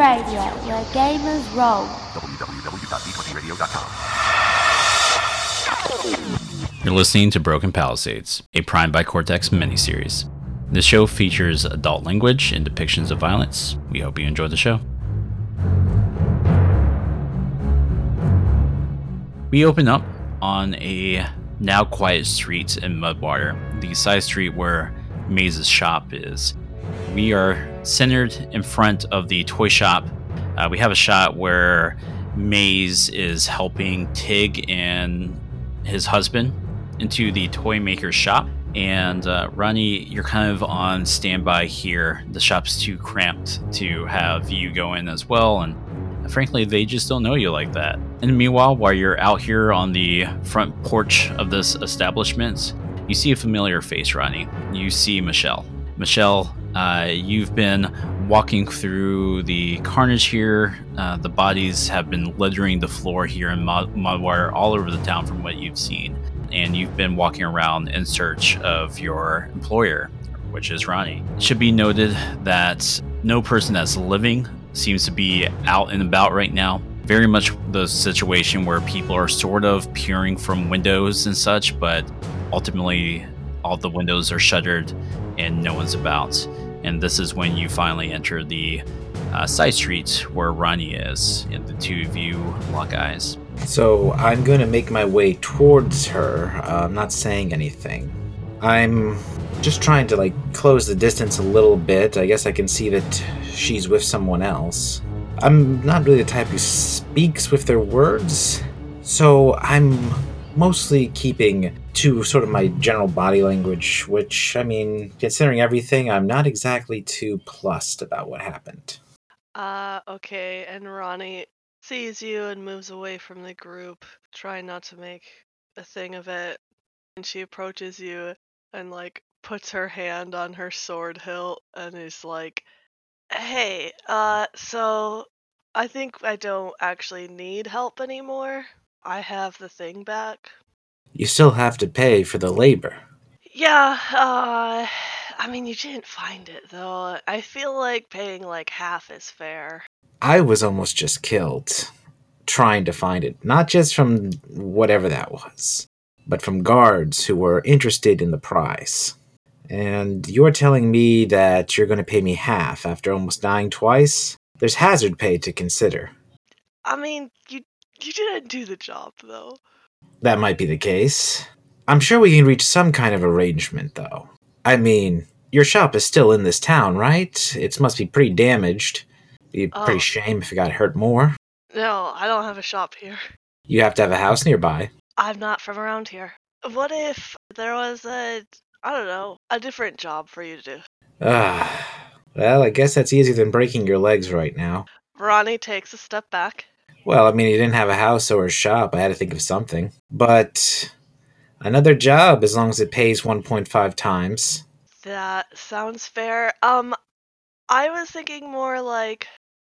Radio, where gamers roll. www.d20radio.com. You're listening to Broken Palisades, a Prime by Cortex miniseries. This show features adult language and depictions of violence. We hope you enjoy the show. We open up on a now quiet street in Mudwater, the side street where Maze's shop is. We are centered in front of the toy shop. Uh, we have a shot where Maze is helping Tig and his husband into the toy maker's shop. And uh, Ronnie, you're kind of on standby here. The shop's too cramped to have you go in as well, and frankly, they just don't know you like that. And meanwhile, while you're out here on the front porch of this establishment, you see a familiar face, Ronnie. You see Michelle. Michelle, uh, you've been walking through the carnage here. Uh, the bodies have been littering the floor here in Mud- Mudwater all over the town from what you've seen. And you've been walking around in search of your employer, which is Ronnie. It should be noted that no person that's living seems to be out and about right now. Very much the situation where people are sort of peering from windows and such, but ultimately all the windows are shuttered and no one's about. And this is when you finally enter the uh, side street where Ronnie is, and the two of you lock eyes. So I'm going to make my way towards her. Uh, I'm not saying anything. I'm just trying to like close the distance a little bit. I guess I can see that she's with someone else. I'm not really the type who speaks with their words, so I'm mostly keeping to sort of my general body language, which, I mean, considering everything, I'm not exactly too plussed about what happened. Uh, okay, and Ronnie sees you and moves away from the group, trying not to make a thing of it. And she approaches you and, like, puts her hand on her sword hilt and is like, Hey, uh, so I think I don't actually need help anymore. I have the thing back. You still have to pay for the labor. Yeah, uh, I mean, you didn't find it, though. I feel like paying like half is fair. I was almost just killed trying to find it. Not just from whatever that was, but from guards who were interested in the prize. And you're telling me that you're going to pay me half after almost dying twice? There's hazard pay to consider. I mean, you you didn't do the job though. That might be the case. I'm sure we can reach some kind of arrangement though. I mean, your shop is still in this town, right? It must be pretty damaged. Be a pretty Oh. shame if it got hurt more. No, I don't have a shop here. You have to have a house nearby. I'm not from around here. What if there was a I don't know, a different job for you to do? Ah, well, I guess that's easier than breaking your legs right now. Ronnie takes a step back. Well, I mean, he didn't have a house or a shop. I had to think of something. But another job, as long as it pays 1.5 times. That sounds fair. Um, I was thinking more like,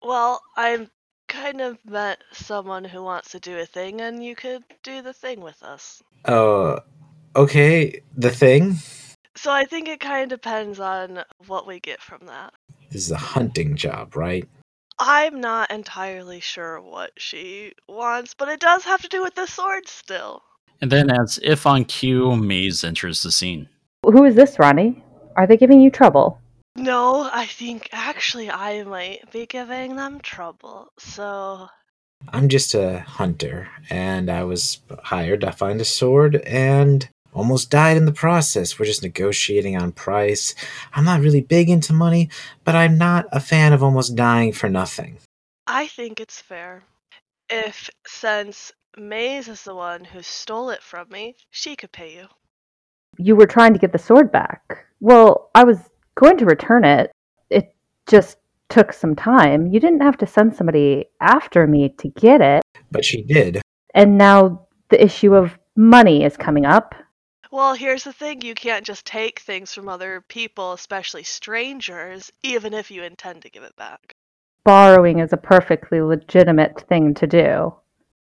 well, I'm kind of met someone who wants to do a thing, and you could do the thing with us. Uh, okay, the thing. So I think it kind of depends on what we get from that. This is a hunting job, right? I'm not entirely sure what she wants, but it does have to do with the sword still. And then, as if on cue, Maze enters the scene. Who is this, Ronnie? Are they giving you trouble? No, I think actually I might be giving them trouble. So, I'm just a hunter, and I was hired to find a sword and almost died in the process. We're just negotiating on price. I'm not really big into money, but I'm not a fan of almost dying for nothing. I think it's fair. If, since Maze is the one who stole it from me, she could pay you. You were trying to get the sword back. Well, I was going to return it. It just took some time. You didn't have to send somebody after me to get it. But she did. And now the issue of money is coming up. Well, here's the thing you can't just take things from other people, especially strangers, even if you intend to give it back. Borrowing is a perfectly legitimate thing to do.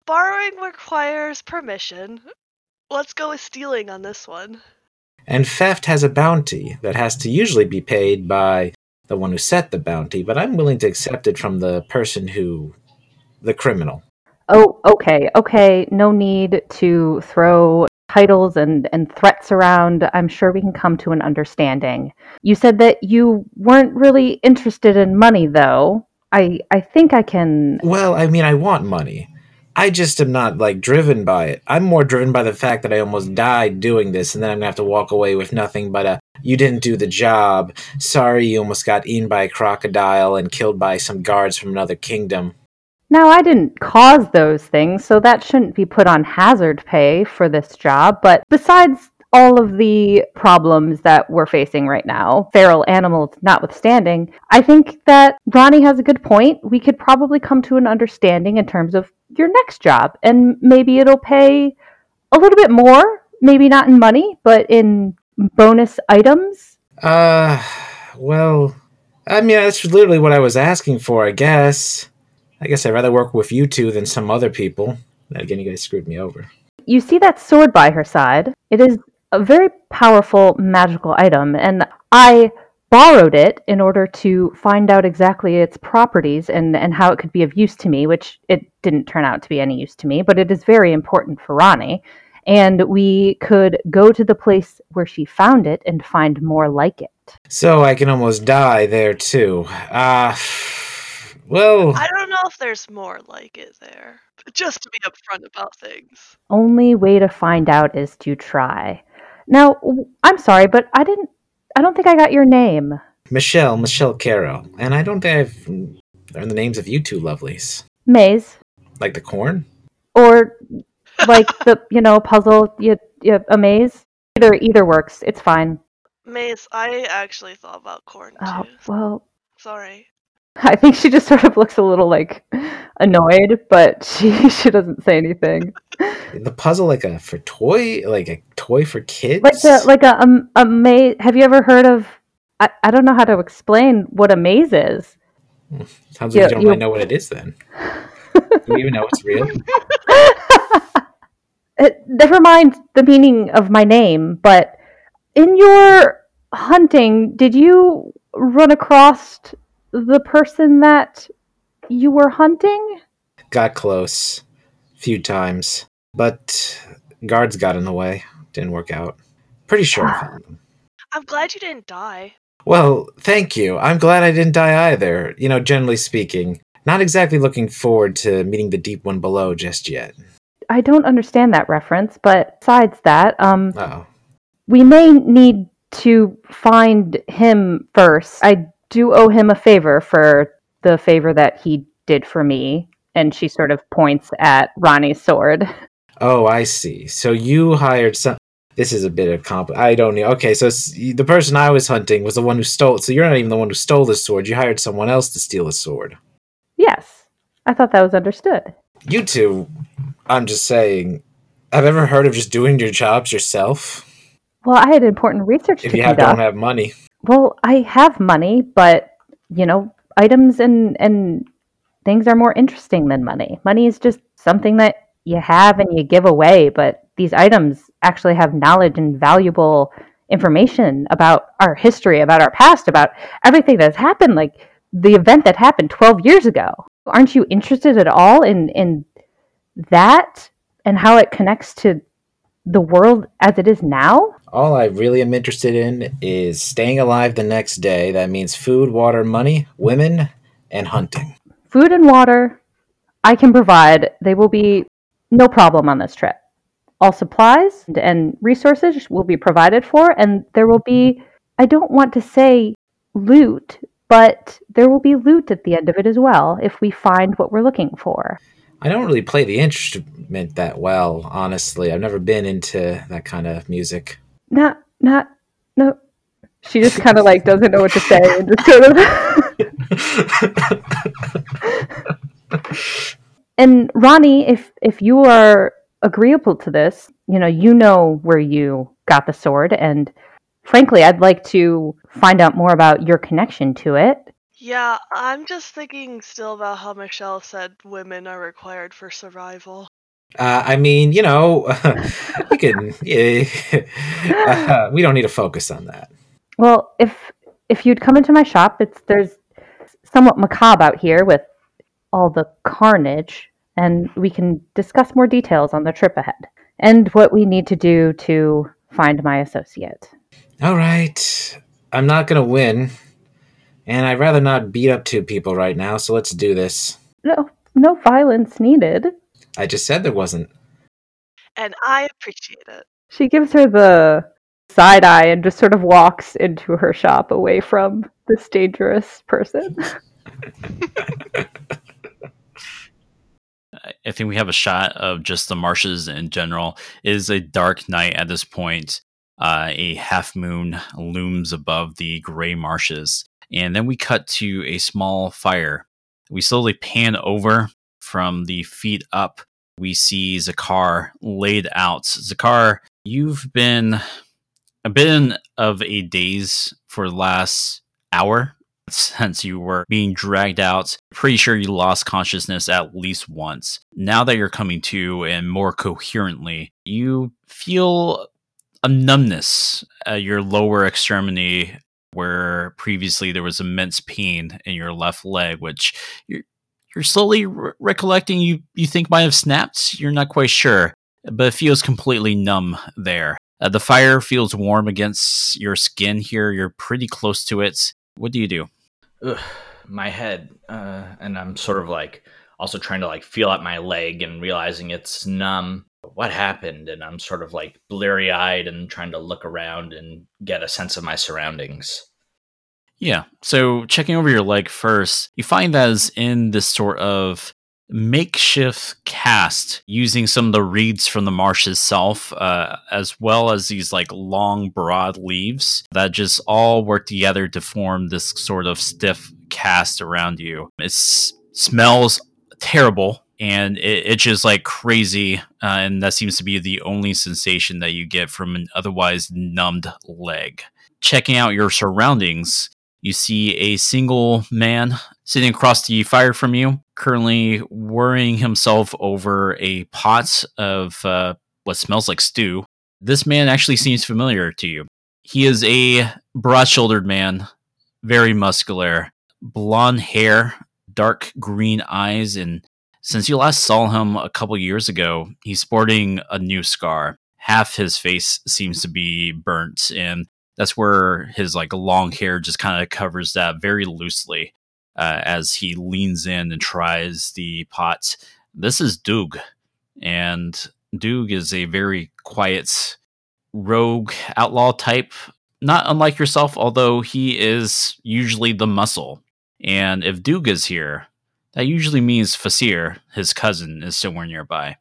Borrowing requires permission. Let's go with stealing on this one. And theft has a bounty that has to usually be paid by the one who set the bounty, but I'm willing to accept it from the person who, the criminal. Oh, okay, okay. No need to throw titles and, and threats around. I'm sure we can come to an understanding. You said that you weren't really interested in money, though. I I think I can. Well, I mean, I want money. I just am not like driven by it. I'm more driven by the fact that I almost died doing this, and then I'm gonna have to walk away with nothing but a "you didn't do the job." Sorry, you almost got eaten by a crocodile and killed by some guards from another kingdom. Now, I didn't cause those things, so that shouldn't be put on hazard pay for this job. But besides all of the problems that we're facing right now, feral animals notwithstanding, I think that Ronnie has a good point. We could probably come to an understanding in terms of your next job, and maybe it'll pay a little bit more, maybe not in money, but in bonus items. Uh, well, I mean, that's literally what I was asking for, I guess. I guess I'd rather work with you two than some other people. Again, you guys screwed me over. You see that sword by her side. It is a very powerful magical item, and I borrowed it in order to find out exactly its properties and, and how it could be of use to me, which it didn't turn out to be any use to me, but it is very important for Ronnie. And we could go to the place where she found it and find more like it. So I can almost die there too. Ah, well, I don't know if there's more like it there. But Just to be upfront about things. Only way to find out is to try. Now, I'm sorry, but I didn't. I don't think I got your name. Michelle, Michelle Caro, and I don't think I've learned the names of you two lovelies. Maze, Like the corn? or like the you know puzzle. You, you a maze. Either either works. It's fine. Maze, I actually thought about corn oh, too. Oh well, Sorry. I think she just sort of looks a little like annoyed, but she she doesn't say anything. The puzzle like a for toy, like a toy for kids. Like a like a um, a maze. Have you ever heard of? I, I don't know how to explain what a maze is. Sounds like yeah, you don't you- really know what it is then. Do you even know it's real? It, never mind the meaning of my name, but in your hunting, did you run across the person that you were hunting? Got close, a few times, but guards got in the way. Didn't work out. Pretty sure I found them. I'm glad you didn't die. Well, thank you. I'm glad I didn't die either. You know, generally speaking, not exactly looking forward to meeting the deep one below just yet. I don't understand that reference, but besides that, um, Oh, we may need to find him first. I do owe him a favor for the favor that he did for me. And she sort of points at Ronnie's sword. oh, I see. So you hired some. This is a bit of comp. I don't know. Okay, so the person I was hunting was the one who stole. So you're not even the one who stole the sword. You hired someone else to steal the sword. Yes, I thought that was understood. You two, I'm just saying, have ever heard of just doing your jobs yourself? Well, I had important research If to you have, don't have money. Well, I have money, but you know, items and and things are more interesting than money. Money is just something that you have and you give away, but these items actually have knowledge and valuable information about our history, about our past, about everything that's happened, like the event that happened 12 years ago. Aren't you interested at all in in that and how it connects to the world as it is now? All I really am interested in is staying alive the next day. That means food, water, money, women, and hunting. food and water I can provide. They will be no problem on this trip. All supplies and resources will be provided for, and there will be, I don't want to say loot, but there will be loot at the end of it as well if we find what we're looking for. I don't really play the instrument that well, honestly. I've never been into that kind of music. Not, not, no. She just kind of like doesn't know what to say and just sort of. and Ronnie, if if you are agreeable to this, you know, you know where you got the sword, and frankly, I'd like to find out more about your connection to it. Yeah, I'm just thinking still about how Michelle said women are required for survival. Uh, I mean, you know, you can. Uh, we don't need to focus on that. Well, if if you'd come into my shop, it's there's somewhat macabre out here with all the carnage, and we can discuss more details on the trip ahead and what we need to do to find my associate. All right. I'm not going to win. And I'd rather not beat up two people right now, so let's do this. No, no violence needed. I just said there wasn't. And I appreciate it. She gives her the side eye and just sort of walks into her shop away from this dangerous person. I think we have a shot of just the marshes in general. It is a dark night at this point. Uh, a half moon looms above the gray marshes. And then we cut to a small fire. We slowly pan over from the feet up. We see Zakar laid out. Zakar, you've been a bit of a daze for the last hour since you were being dragged out. Pretty sure you lost consciousness at least once. Now that you're coming to and more coherently, you feel a numbness at your lower extremity where previously there was immense pain in your left leg, which you're, you're slowly re- recollecting you, you think might have snapped. You're not quite sure, but it feels completely numb there. Uh, the fire feels warm against your skin here. You're pretty close to it. What do you do? Ugh, my head, uh, and I'm sort of like also trying to like feel at my leg and realizing it's numb. What happened? And I'm sort of like bleary eyed and trying to look around and get a sense of my surroundings. Yeah. So checking over your leg first, you find that is in this sort of makeshift cast using some of the reeds from the marsh itself, uh, as well as these like long, broad leaves that just all work together to form this sort of stiff cast around you. It smells terrible. And it itches like crazy, uh, and that seems to be the only sensation that you get from an otherwise numbed leg. Checking out your surroundings, you see a single man sitting across the fire from you, currently worrying himself over a pot of uh, what smells like stew. This man actually seems familiar to you. He is a broad shouldered man, very muscular, blonde hair, dark green eyes, and since you last saw him a couple years ago, he's sporting a new scar. Half his face seems to be burnt, and that's where his like long hair just kind of covers that very loosely uh, as he leans in and tries the pot. This is Doog, and Doog is a very quiet rogue outlaw type, not unlike yourself, although he is usually the muscle. And if Doog is here, that usually means Fasir, his cousin, is somewhere nearby.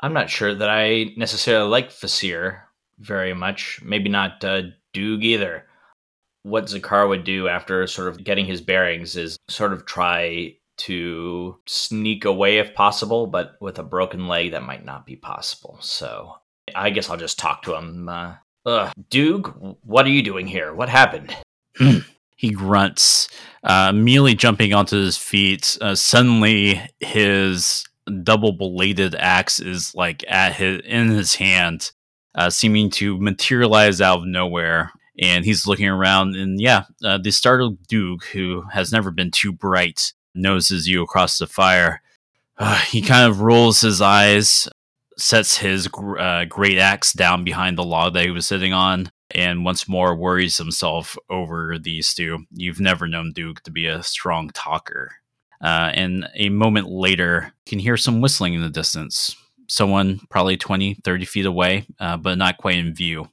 I'm not sure that I necessarily like Fasir very much. Maybe not uh, Doog either. What Zakar would do after sort of getting his bearings is sort of try to sneak away if possible, but with a broken leg, that might not be possible. So I guess I'll just talk to him. Uh, Doog, what are you doing here? What happened? he grunts, uh, immediately jumping onto his feet. Uh, suddenly, his double bladed axe is like at his in his hand, uh, seeming to materialize out of nowhere. And he's looking around, and yeah, uh, the startled Duke, who has never been too bright, noses you across the fire. Uh, he kind of rolls his eyes, sets his uh, great axe down behind the log that he was sitting on, and once more worries himself over these two. You've never known Duke to be a strong talker. Uh, and a moment later, you can hear some whistling in the distance. Someone probably 20, 30 feet away, uh, but not quite in view.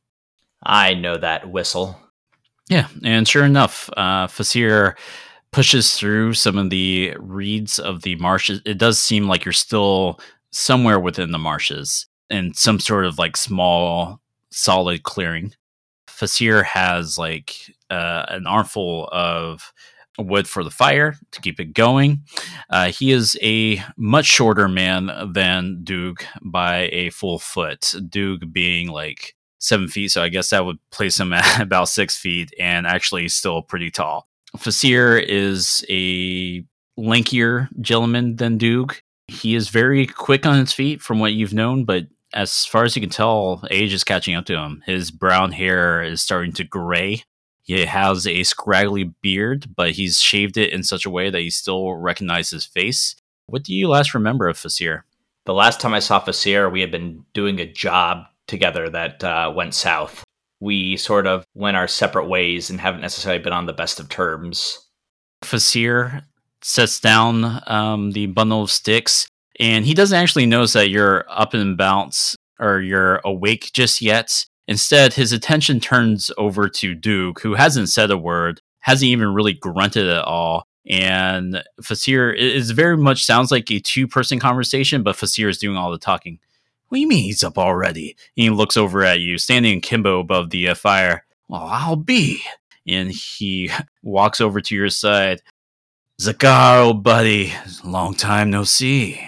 I know that whistle. Yeah, and sure enough, uh, Fasir pushes through some of the reeds of the marshes. It does seem like you're still somewhere within the marshes in some sort of like small, solid clearing. Fasir has like uh, an armful of wood for the fire to keep it going. Uh, he is a much shorter man than Doog by a full foot. Doog being like seven feet, so I guess that would place him at about six feet and actually still pretty tall. Fasir is a lankier gentleman than Doog. He is very quick on his feet from what you've known, but as far as you can tell, age is catching up to him. His brown hair is starting to gray, He has a scraggly beard, but he's shaved it in such a way that you still recognize his face. What do you last remember of Fasir? The last time I saw Fasir, we had been doing a job together that uh, went south. We sort of went our separate ways and haven't necessarily been on the best of terms. Fasir sets down um, the bundle of sticks, and he doesn't actually notice that you're up and about or you're awake just yet. Instead, his attention turns over to Duke, who hasn't said a word, hasn't even really grunted at all. And Fasir is very much sounds like a two person conversation, but Fasir is doing all the talking. What do you mean he's up already? And he looks over at you, standing in kimbo above the uh, fire. Well, I'll be. And he walks over to your side. Zakar, old buddy, long time no see.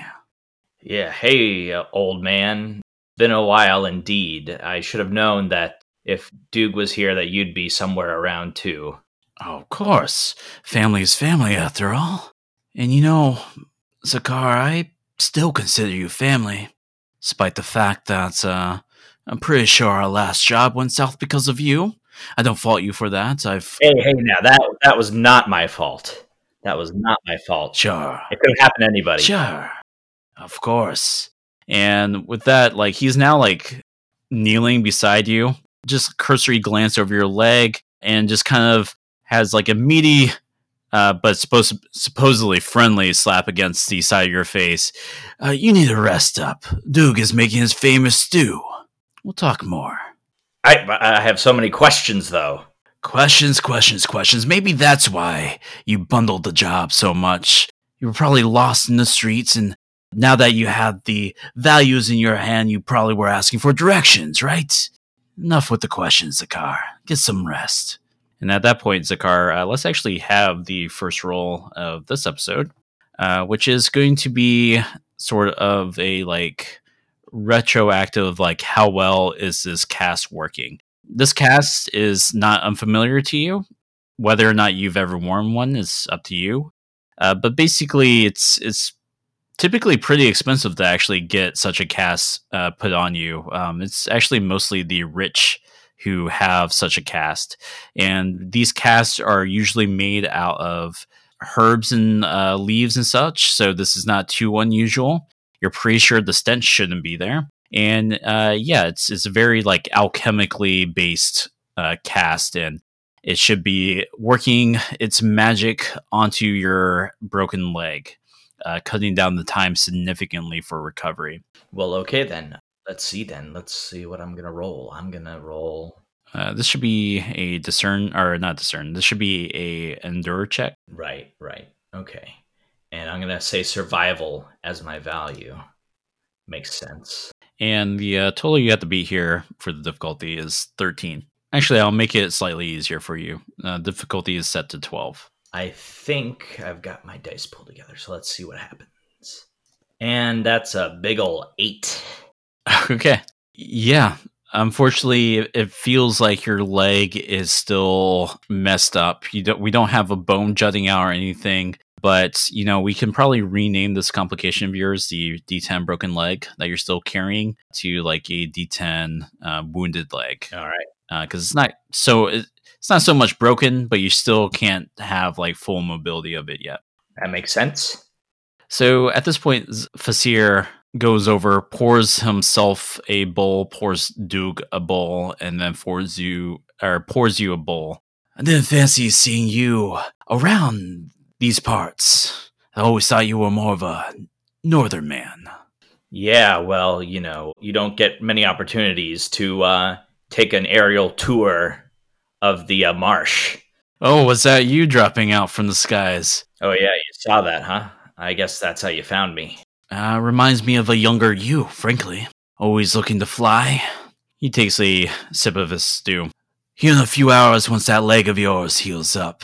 Yeah, hey, uh, old man. Been a while indeed. I should have known that if Duke was here, that you'd be somewhere around too. Oh, of course. Family is family, after all. And you know, Zakar, I still consider you family, despite the fact that uh, I'm pretty sure our last job went south because of you. I don't fault you for that. I've Hey, hey, now that that was not my fault. That was not my fault. sure, It could have happened to anybody. sure, of course. And with that, like he's now like kneeling beside you, just cursory glance over your leg, and just kind of has like a meaty, uh, but supposed supposedly friendly slap against the side of your face. Uh, you need to rest up. Duke is making his famous stew. We'll talk more. I, I have so many questions though. Questions, questions, questions. Maybe that's why you bundled the job so much. You were probably lost in the streets, and now that you have the values in your hand, you probably were asking for directions, right? Enough with the questions, Zakar. Get some rest. And at that point, Zakar, uh, let's actually have the first roll of this episode, uh, which is going to be sort of a like retroactive, like how well is this cast working? This cast is not unfamiliar to you. Whether or not you've ever worn one is up to you. Uh, but basically, it's it's typically pretty expensive to actually get such a cast uh, put on you. Um, it's actually mostly the rich who have such a cast, and these casts are usually made out of herbs and uh, leaves and such. So this is not too unusual. You're pretty sure the stench shouldn't be there, and uh, yeah, it's it's a very like alchemically based uh, cast, and it should be working its magic onto your broken leg uh, cutting down the time significantly for recovery. Well, okay then. Let's see then. Let's see what I'm gonna roll. I'm gonna roll. Uh, this should be a discern or not discern. This should be a endure check. Right, right. Okay. And I'm gonna say survival as my value. Makes sense. And the uh, total you have to beat here for the difficulty is 13. Actually, I'll make it slightly easier for you. Uh, difficulty is set to 12. I think I've got my dice pulled together, so let's see what happens. And that's a big ol' eight. okay. Yeah. Unfortunately, it- feels like your leg is still messed up. You don't. We don't have a bone jutting out or anything. But you know, we can probably rename this complication of yours, the D10 broken leg that you're still carrying, to like a D10 uh, wounded leg, All right. because it's not so. It, it's not so much broken, but you still can't have like full mobility of it yet. That makes sense. So at this point, Fasir goes over, pours himself a bowl, pours Duke a bowl, and then pours you or pours you a bowl. I didn't fancy seeing you around these parts. I always thought you were more of a northern man. Yeah, well, you know, you don't get many opportunities to uh, take an aerial tour of the uh, marsh. Oh, was that you dropping out from the skies? Oh, yeah, you saw that, huh? I guess that's how you found me. Uh, reminds me of a younger you, frankly. Always looking to fly. He takes a sip of his stew. Here in a few hours, once that leg of yours heals up,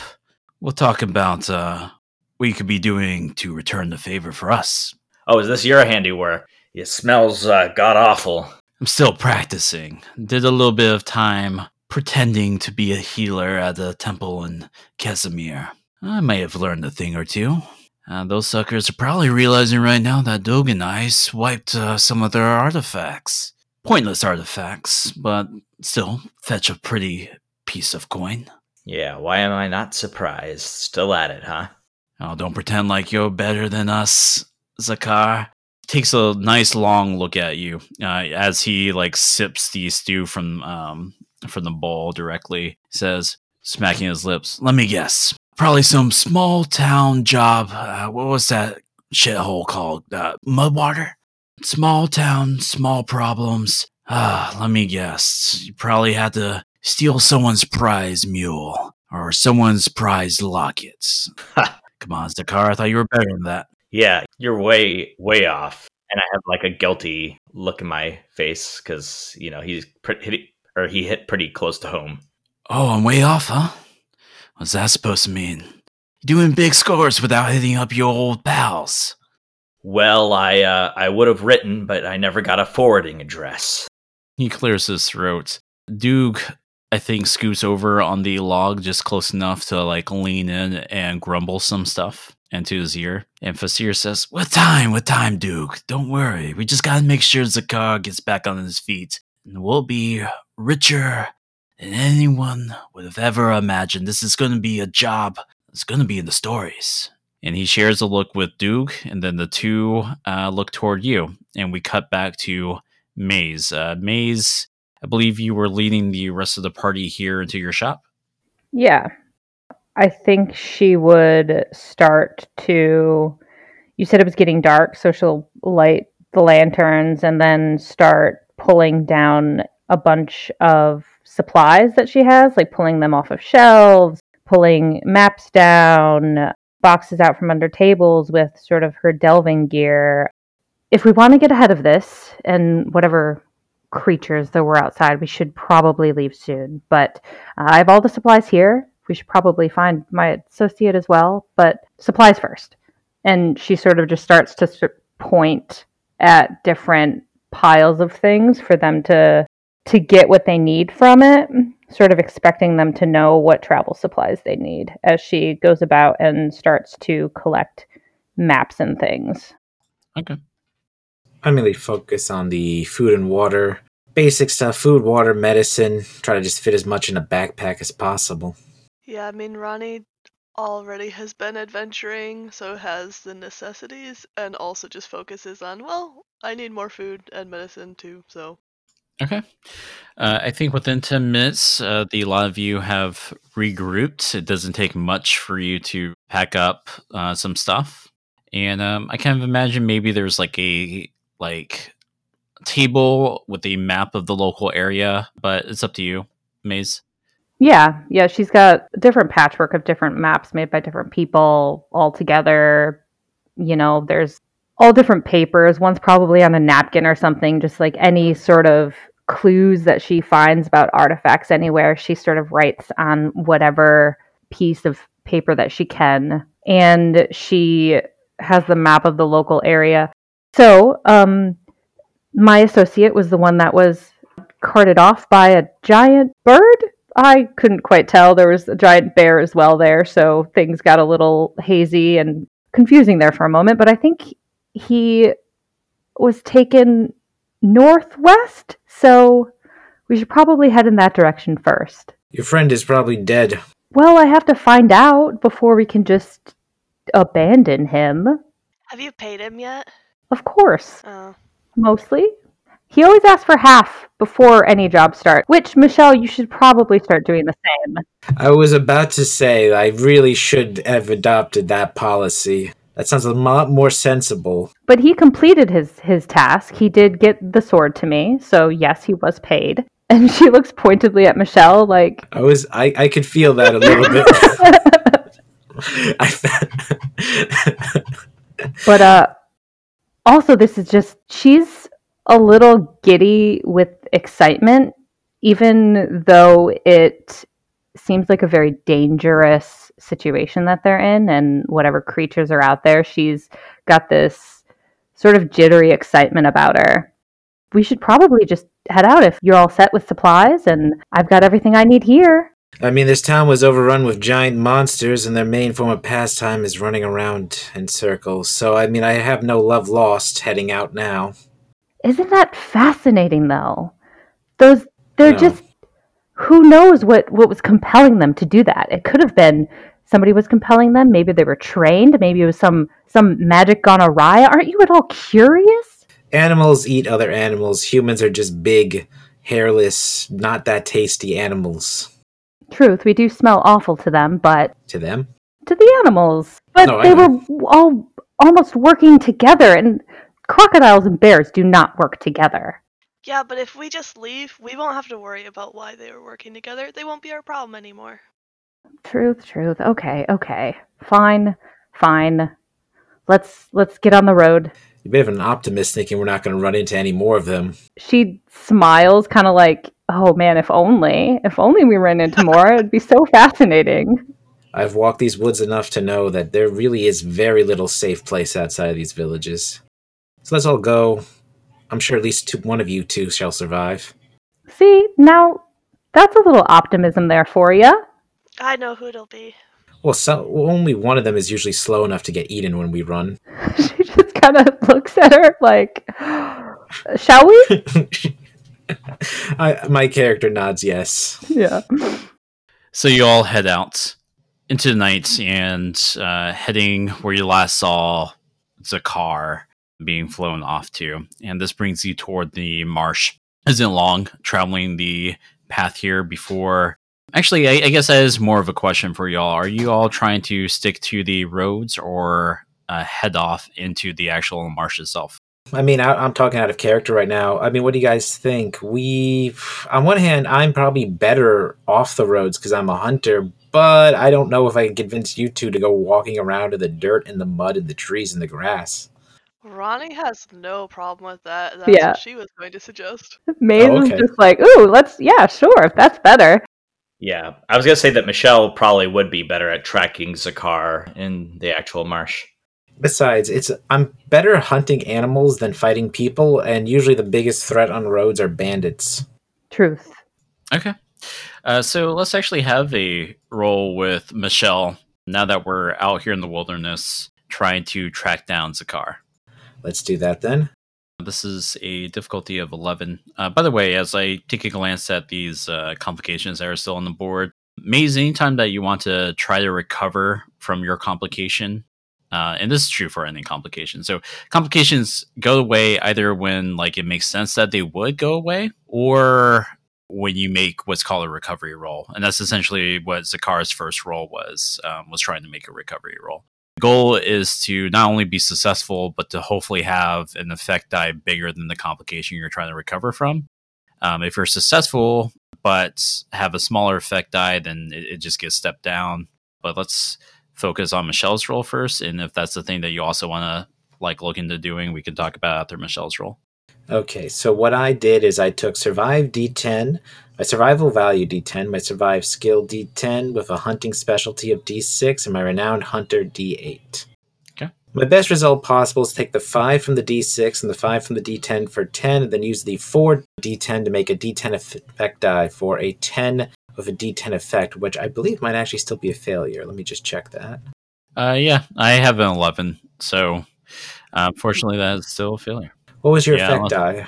we'll talk about uh, what you could be doing to return the favor for us. Oh, is this your handiwork? It smells uh, god awful. I'm still practicing. Did a little bit of time pretending to be a healer at a temple in Casimir. I may have learned a thing or two. Uh, those suckers are probably realizing right now that Dog and I swiped uh, some of their artifacts. Pointless artifacts, but still fetch a pretty piece of coin. Yeah, why am I not surprised? Still at it, huh? Oh, don't pretend like you're better than us, Zakar. Takes a nice long look at you uh, as he like sips the stew from um from the bowl directly. Says, smacking his lips. Let me guess. Probably some small town job. Uh, what was that shithole called? Uh, Mudwater. Small town, small problems. Ah, let me guess. You probably had to steal someone's prize mule or someone's prize lockets. Come on, Zakar. I thought you were better than that. Yeah, you're way, way off. And I have like a guilty look in my face because, you know, he's pretty, or he hit pretty close to home. Oh, I'm way off, huh? What's that supposed to mean? Doing big scores without hitting up your old pals. Well, I, uh, I would have written, but I never got a forwarding address. He clears his throat. Duke, I think, scoots over on the log just close enough to like lean in and grumble some stuff into his ear. And Fasir says, "What time, What time, Duke. Don't worry. We just gotta make sure Zakar gets back on his feet. And we'll be richer than anyone would have ever imagined. This is gonna be a job that's gonna be in the stories. And he shares a look with Duke, and then the two uh, look toward you. And we cut back to Maze. Uh, Maze, I believe you were leading the rest of the party here into your shop. Yeah. I think she would start to. You said it was getting dark, so she'll light the lanterns and then start pulling down a bunch of supplies that she has, like pulling them off of shelves, pulling maps down, boxes out from under tables with sort of her delving gear. If we want to get ahead of this and whatever creatures that were outside, we should probably leave soon. But uh, I have all the supplies here. We should probably find my associate as well, but supplies first. And she sort of just starts to point at different piles of things for them to to get what they need from it, sort of expecting them to know what travel supplies they need as she goes about and starts to collect maps and things. Okay. I mainly focus on the food and water. Basic stuff food, water, medicine. Try to just fit as much in a backpack as possible. Yeah, I mean, Ronnie already has been adventuring, so has the necessities, and also just focuses on, well, I need more food and medicine too, so. Okay. Uh, I think within 10 minutes, uh, the lot of you have regrouped. It doesn't take much for you to pack up uh, some stuff. And um, I kind of imagine maybe there's like a like table with a map of the local area, but it's up to you, Maze. Yeah, yeah, she's got different patchwork of different maps made by different people all together. You know, there's all different papers. One's probably on a napkin or something, just like any sort of clues that she finds about artifacts anywhere. She sort of writes on whatever piece of paper that she can. And she has the map of the local area. So, um, my associate was the one that was carted off by a giant bird. I couldn't quite tell. There was a giant bear as well there, so things got a little hazy and confusing there for a moment. But I think he was taken northwest, so we should probably head in that direction first. Your friend is probably dead. Well, I have to find out before we can just abandon him. Have you paid him yet? Of course, Oh. mostly. He always asks for half before any job starts, which, Michelle, you should probably start doing the same. I was about to say I really should have adopted that policy. That sounds a lot more sensible. But he completed his, his task. He did get the sword to me, so yes, he was paid. And she looks pointedly at Michelle like, I was I, I could feel that a little bit. I, But uh also this is just she's a little giddy with excitement even though it seems like a very dangerous situation that they're in and whatever creatures are out there she's got this sort of jittery excitement about her. We should probably just head out if you're all set with supplies and I've got everything I need here. I mean, this town was overrun with giant monsters, and their main form of pastime is running around in circles. So, I mean, I have no love lost heading out now. Isn't that fascinating though? Those they're No. just who knows what what was compelling them to do that? It could have been somebody was compelling them. Maybe they were trained. Maybe it was some some magic gone awry. Aren't you at all curious? Animals eat other animals. Humans are just big, hairless, not that tasty animals. Truth, we do smell awful to them, but To them, to the animals. But No, they were all almost working together, and crocodiles and bears do not work together. Yeah, but if we just leave, we won't have to worry about why they were working together. They won't be our problem anymore. Truth, truth. Okay, okay. Fine, fine. Let's let's get on the road. you're a bit of an optimist thinking we're not going to run into any more of them. She smiles, kind of like, "Oh man, if only, if only we ran into more, it'd be so fascinating." I've walked these woods enough to know that there really is very little safe place outside of these villages. So let's all go. I'm sure at least two, one of you two shall survive. See, now that's a little optimism there for you. I know who it'll be. Well, so, only one of them is usually slow enough to get eaten when we run. she just kind of looks at her like, "Shall we?" I, my character nods yes. yeah. So you all head out into the night and uh, heading where you last saw Zakar being flown off to. And this brings you toward the marsh. Isn't long traveling the path here before. Actually, I, I guess that is more of a question for y'all. Are you all trying to stick to the roads or uh, head off into the actual marsh itself? I mean, I, I'm talking out of character right now. I mean, what do you guys think? We, on one hand, I'm probably better off the roads because I'm a hunter, but I don't know if I can convince you two to go walking around in the dirt and the mud and the trees and the grass. Ronnie has no problem with that. That's Yeah. what she was going to suggest. Maze Oh, is okay. just like, "Ooh, let's yeah, sure, if that's better." Yeah, I was gonna say that Michelle probably would be better at tracking Zakar in the actual marsh. Besides, it's I'm better hunting animals than fighting people, and usually the biggest threat on roads are bandits. Truth. Okay. Uh, so let's actually have a roll with Michelle now that we're out here in the wilderness trying to track down Zakar. Let's do that then. This is a difficulty of 11. Uh, by the way, as I take a glance at these uh, complications that are still on the board, Maze, anytime that you want to try to recover from your complication, uh, and this is true for any complication. So complications go away either when like it makes sense that they would go away, or when you make what's called a recovery roll, and that's essentially what Zakar's first roll was um, was trying to make a recovery roll goal is to not only be successful, but to hopefully have an effect die bigger than the complication you're trying to recover from. Um, if you're successful, but have a smaller effect die, then it, it just gets stepped down. But let's focus on Michelle's role first, and if that's the thing that you also want to like look into doing, we can talk about after Michelle's roll. Okay, so what I did is I took survive D10, my survival value D10, my survive skill D10 with a hunting specialty of D6, and my renowned hunter D8. Okay. My best result possible is take the 5 from the D6 and the 5 from the D10 for 10, and then use the 4 D10 to make a D10 effect die for a 10 with a D10 effect, which I believe might actually still be a failure. Let me just check that. Uh, yeah, I have an 11, so uh, unfortunately, that is still a failure. What was your Yeah, effect die?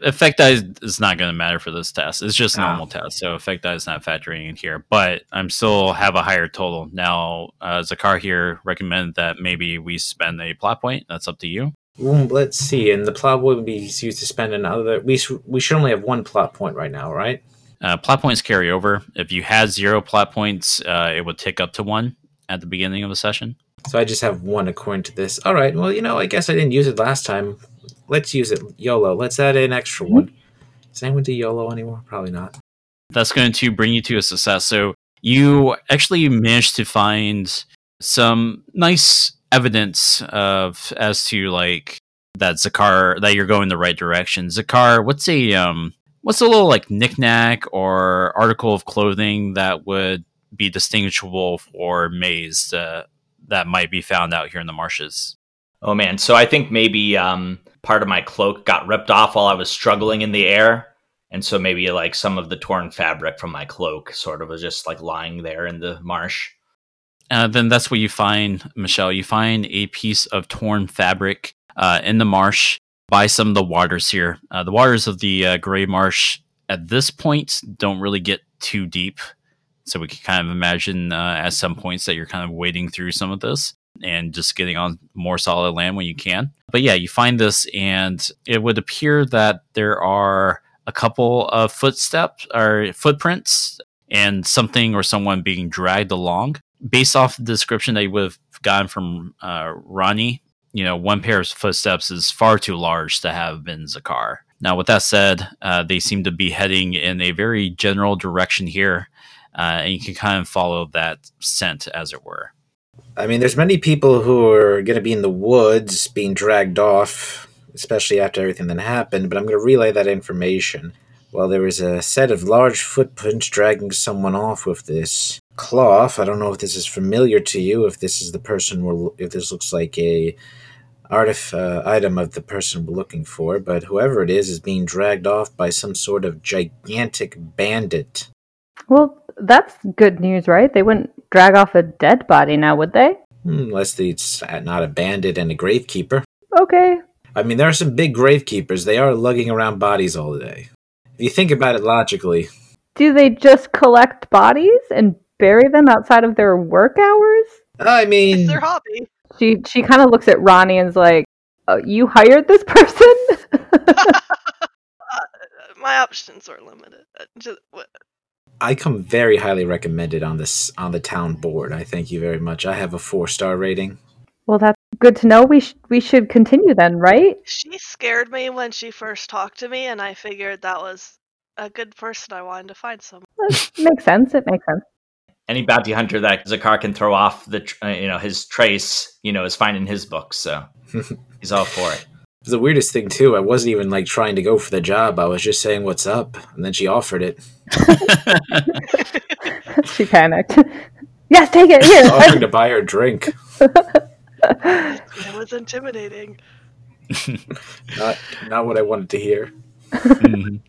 effect die is not going to matter for this test. It's just a Ah. normal test, so effect die is not factoring in here. But I'm still have a higher total now. Uh, Zakar here recommended that maybe we spend a plot point. That's up to you. Mm, Let's see, and the plot would be used to spend another. We, sh- we should only have one plot point right now, right? Uh, plot points carry over. If you had zero plot points, uh, it would tick up to one at the beginning of the session. So I just have one according to this. All right. Well, you know, I guess I didn't use it last time. Let's use it. YOLO. Let's add an extra one. Does anyone do YOLO anymore? Probably not. that's going to bring you to a success. So you actually managed to find some nice evidence of as to like that Zakar that you're going the right direction. Zakar, what's a um what's a little like knickknack or article of clothing that would be distinguishable for Maze uh, that might be found out here in the marshes? Oh man, so I think maybe um, part of my cloak got ripped off while I was struggling in the air, and so maybe like some of the torn fabric from my cloak sort of was just like lying there in the marsh. uh, then that's what you find, Michelle. You find a piece of torn fabric uh, in the marsh by some of the waters here. Uh, the waters of the uh, Gray Marsh at this point don't really get too deep. So we can kind of imagine uh, at some points that you're kind of wading through some of this and just getting on more solid land when you can. But yeah, you find this, and it would appear that there are a couple of footsteps or footprints and something or someone being dragged along. Based off the description that you would have gotten from uh, Ronnie, you know, one pair of footsteps is far too large to have been Zakar. Now, with that said, uh, they seem to be heading in a very general direction here, uh, and you can kind of follow that scent, as it were. I mean, there's many people who are going to be in the woods being dragged off, especially after everything that happened, but I'm going to relay that information. Well, there was a set of large footprints dragging someone off with this cloth. I don't know if this is familiar to you, if this is the person we're, if this looks like a artif- uh, item of the person we're looking for, but whoever it is is being dragged off by some sort of gigantic bandit. Well, that's good news, right? They wouldn't drag off a dead body now, would they? Hmm, Unless it's not a bandit and a gravekeeper. Okay. I mean, there are some big gravekeepers. They are lugging around bodies all day. If you think about it logically, Do they just collect bodies and bury them outside of their work hours? I mean, It's their hobby. She she kind of looks at Ronnie and's like, oh, "You hired this person?" Uh, my options are limited. Uh, Just, what- I come very highly recommended on this on the town board. I thank you very much. I have a four star rating. well, that's good to know. We sh- we should continue then, right? she scared me when she first talked to me, and I figured that was a good person I wanted to find someone. That makes sense. It makes sense. Any bounty hunter that Zakar can throw off the tr- uh, you know his trace, you know, is fine in his book. So he's all for it. It's the weirdest thing too. I wasn't even like trying to go for the job. I was just saying what's up, and then she offered it. she panicked. yes, take it here. offering to buy her a drink. It was intimidating. Not not what I wanted to hear. Mhm.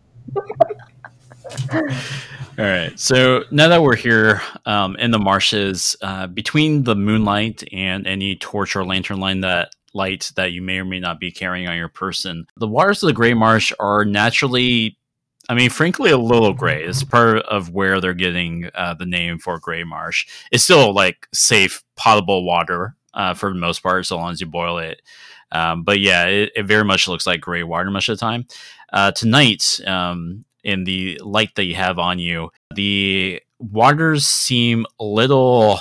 All right. So now that we're here um, in the marshes, uh, between the moonlight and any torch or lantern line that light that you may or may not be carrying on your person, the waters of the Gray Marsh are naturally, I mean, frankly, a little gray. It's part of where they're getting uh, the name for Gray Marsh. It's still like safe, potable water uh, for the most part, so long as you boil it. Um, but yeah, it, it very much looks like gray water much of the time. Uh, tonight, um, in the light that you have on you, the waters seem a little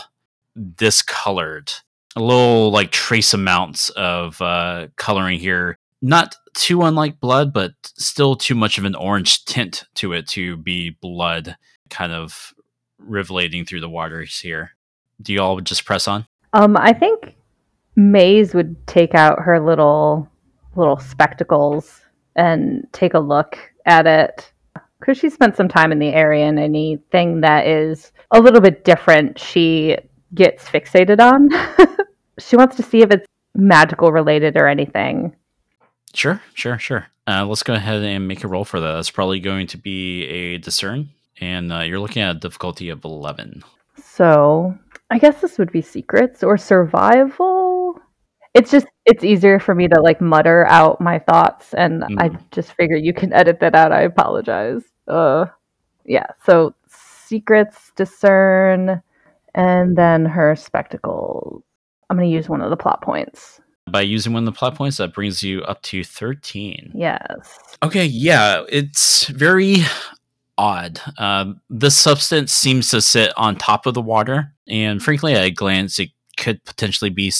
discolored, little like trace amounts of uh, coloring here. Not too unlike blood, but still too much of an orange tint to it to be blood kind of rivelating through the waters here. Do you all just press on? Um, I think Maze would take out her little little spectacles and take a look at it because she spent some time in the area and anything that is a little bit different she gets fixated on she wants to see if it's magical related or anything Sure, sure, sure. Uh, let's go ahead and make a roll for that. That's probably going to be a discern, and uh, you're looking at a difficulty of 11. so i guess this would be secrets or survival it's just it's easier for me to like mutter out my thoughts and i Mhm. just figure you can edit that out i apologize uh yeah so secrets discern and then her spectacles i'm going to use one of the plot points By using one of the plot points, that brings you up to 13. yes Okay, yeah, it's very odd. Um, this substance seems to sit on top of the water, and frankly, at a glance, it could potentially be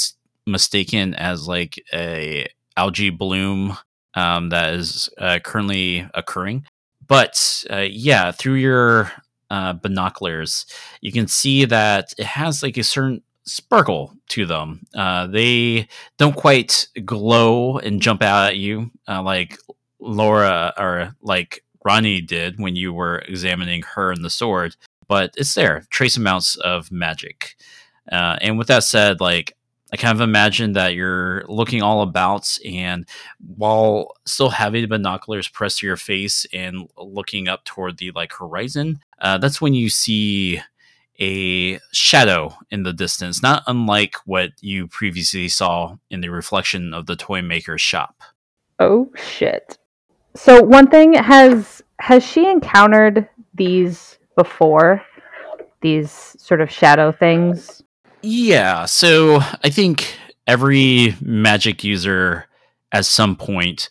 mistaken as like a algae bloom um, that is uh, currently occurring. But uh, yeah, through your uh, binoculars, you can see that it has like a certain sparkle to them. Uh, they don't quite glow and jump out at you uh, like Laura or like Ronnie did when you were examining her and the sword, but it's there, trace amounts of magic. Uh, and with that said, like I kind of imagine that you're looking all about, and while still having the binoculars pressed to your face and looking up toward the like horizon, uh, that's when you see a shadow in the distance, not unlike what you previously saw in the reflection of the toy maker's shop. oh shit So one thing has has she encountered these before? These sort of shadow things? Yeah, so I think every magic user at some point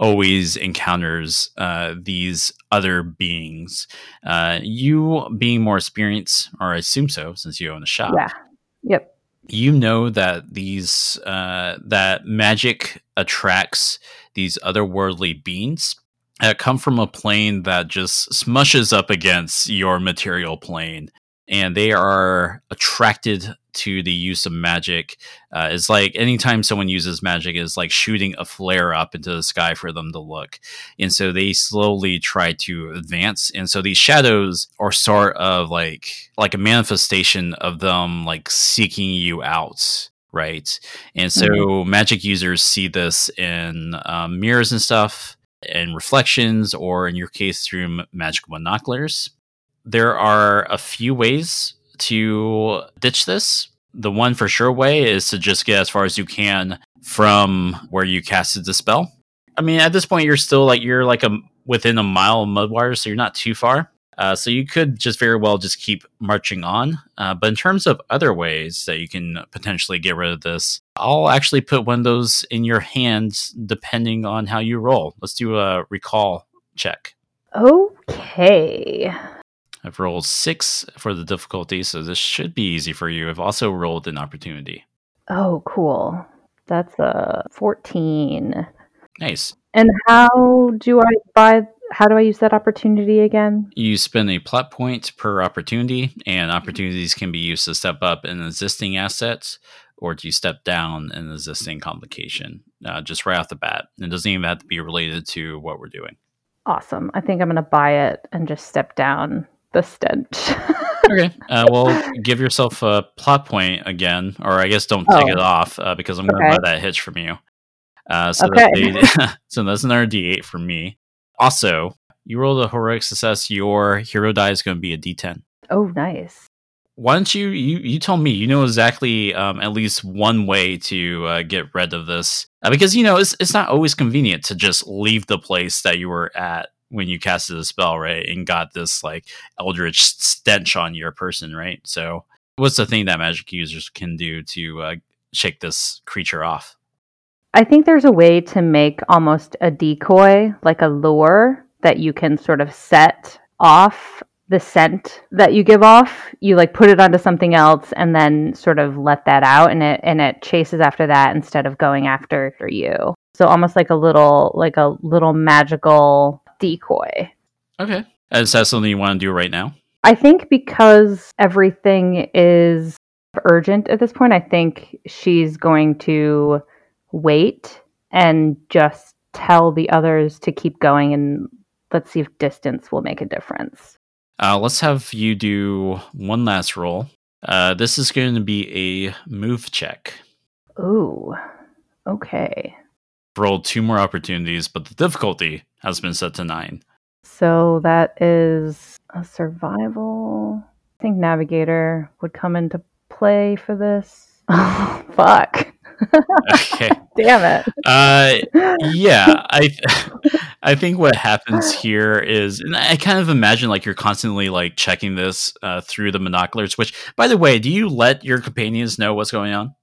always encounters uh, these other beings. Uh, you being more experienced, or I assume so, since you own a shop. Yeah. Yep. You know that these uh, that magic attracts these otherworldly beings that come from a plane that just smushes up against your material plane and they are attracted to the use of magic. Uh, it's like anytime someone uses magic is like shooting a flare up into the sky for them to look, and so they slowly try to advance. And so these shadows are sort of like like a manifestation of them like seeking you out. Right. And so mm-hmm. magic users see this in um, mirrors and stuff, and reflections, or in your case, through magical binoculars there are a few ways to ditch this. The one for sure way is to just get as far as you can from where you casted the spell. I mean, at this point, you're still like you're like a within a mile of Mudwater, so you're not too far. Uh, so you could just very well just keep marching on. Uh, but in terms of other ways that you can potentially get rid of this, I'll actually put one of those in your hands depending on how you roll. Let's do a recall check. Okay. I've rolled six for the difficulty, so this should be easy for you. I've also rolled an opportunity. Oh, cool. That's a 14. Nice. And how do I buy how do I use that opportunity again? You spend a plot point per opportunity, and opportunities can be used to step up an existing asset or to step down an existing complication, uh, just right off the bat. It doesn't even have to be related to what we're doing. Awesome. I think I'm going to buy it and just step down the stench. okay. Uh, well, give yourself a plot point again, or I guess don't take oh. it off uh, because I'm going to okay. buy that hitch from you. Uh, so, okay. That's so that's another D8 for me. Also, you rolled a heroic success. Your hero die is going to be a D10. Oh, nice. Why don't you you you tell me? You know exactly um, at least one way to uh, get rid of this uh, because you know it's it's not always convenient to just leave the place that you were at when you casted the spell, right? And got this like eldritch stench on your person, right? So, what's the thing that magic users can do to uh, shake this creature off? I think there's a way to make almost a decoy, like a lure that you can sort of set off the scent that you give off. You like put it onto something else and then sort of let that out and it and it chases after that instead of going after you. So almost like a little like a little magical decoy. Okay. Is that something you want to do right now? I think because everything is urgent at this point, I think she's going to wait and just tell the others to keep going and let's see if distance will make a difference. Uh, let's have you do one last roll. Uh, this is going to be a move check. Ooh, okay. Rolled two more opportunities, but the difficulty has been set to nine. So that is a survival. I think navigator would come into play for this. Oh, fuck. okay. Damn it. Uh, yeah, I, I think what happens here is, and I kind of imagine like you're constantly like checking this uh, through the monoculars. Which, by the way, do you let your companions know what's going on?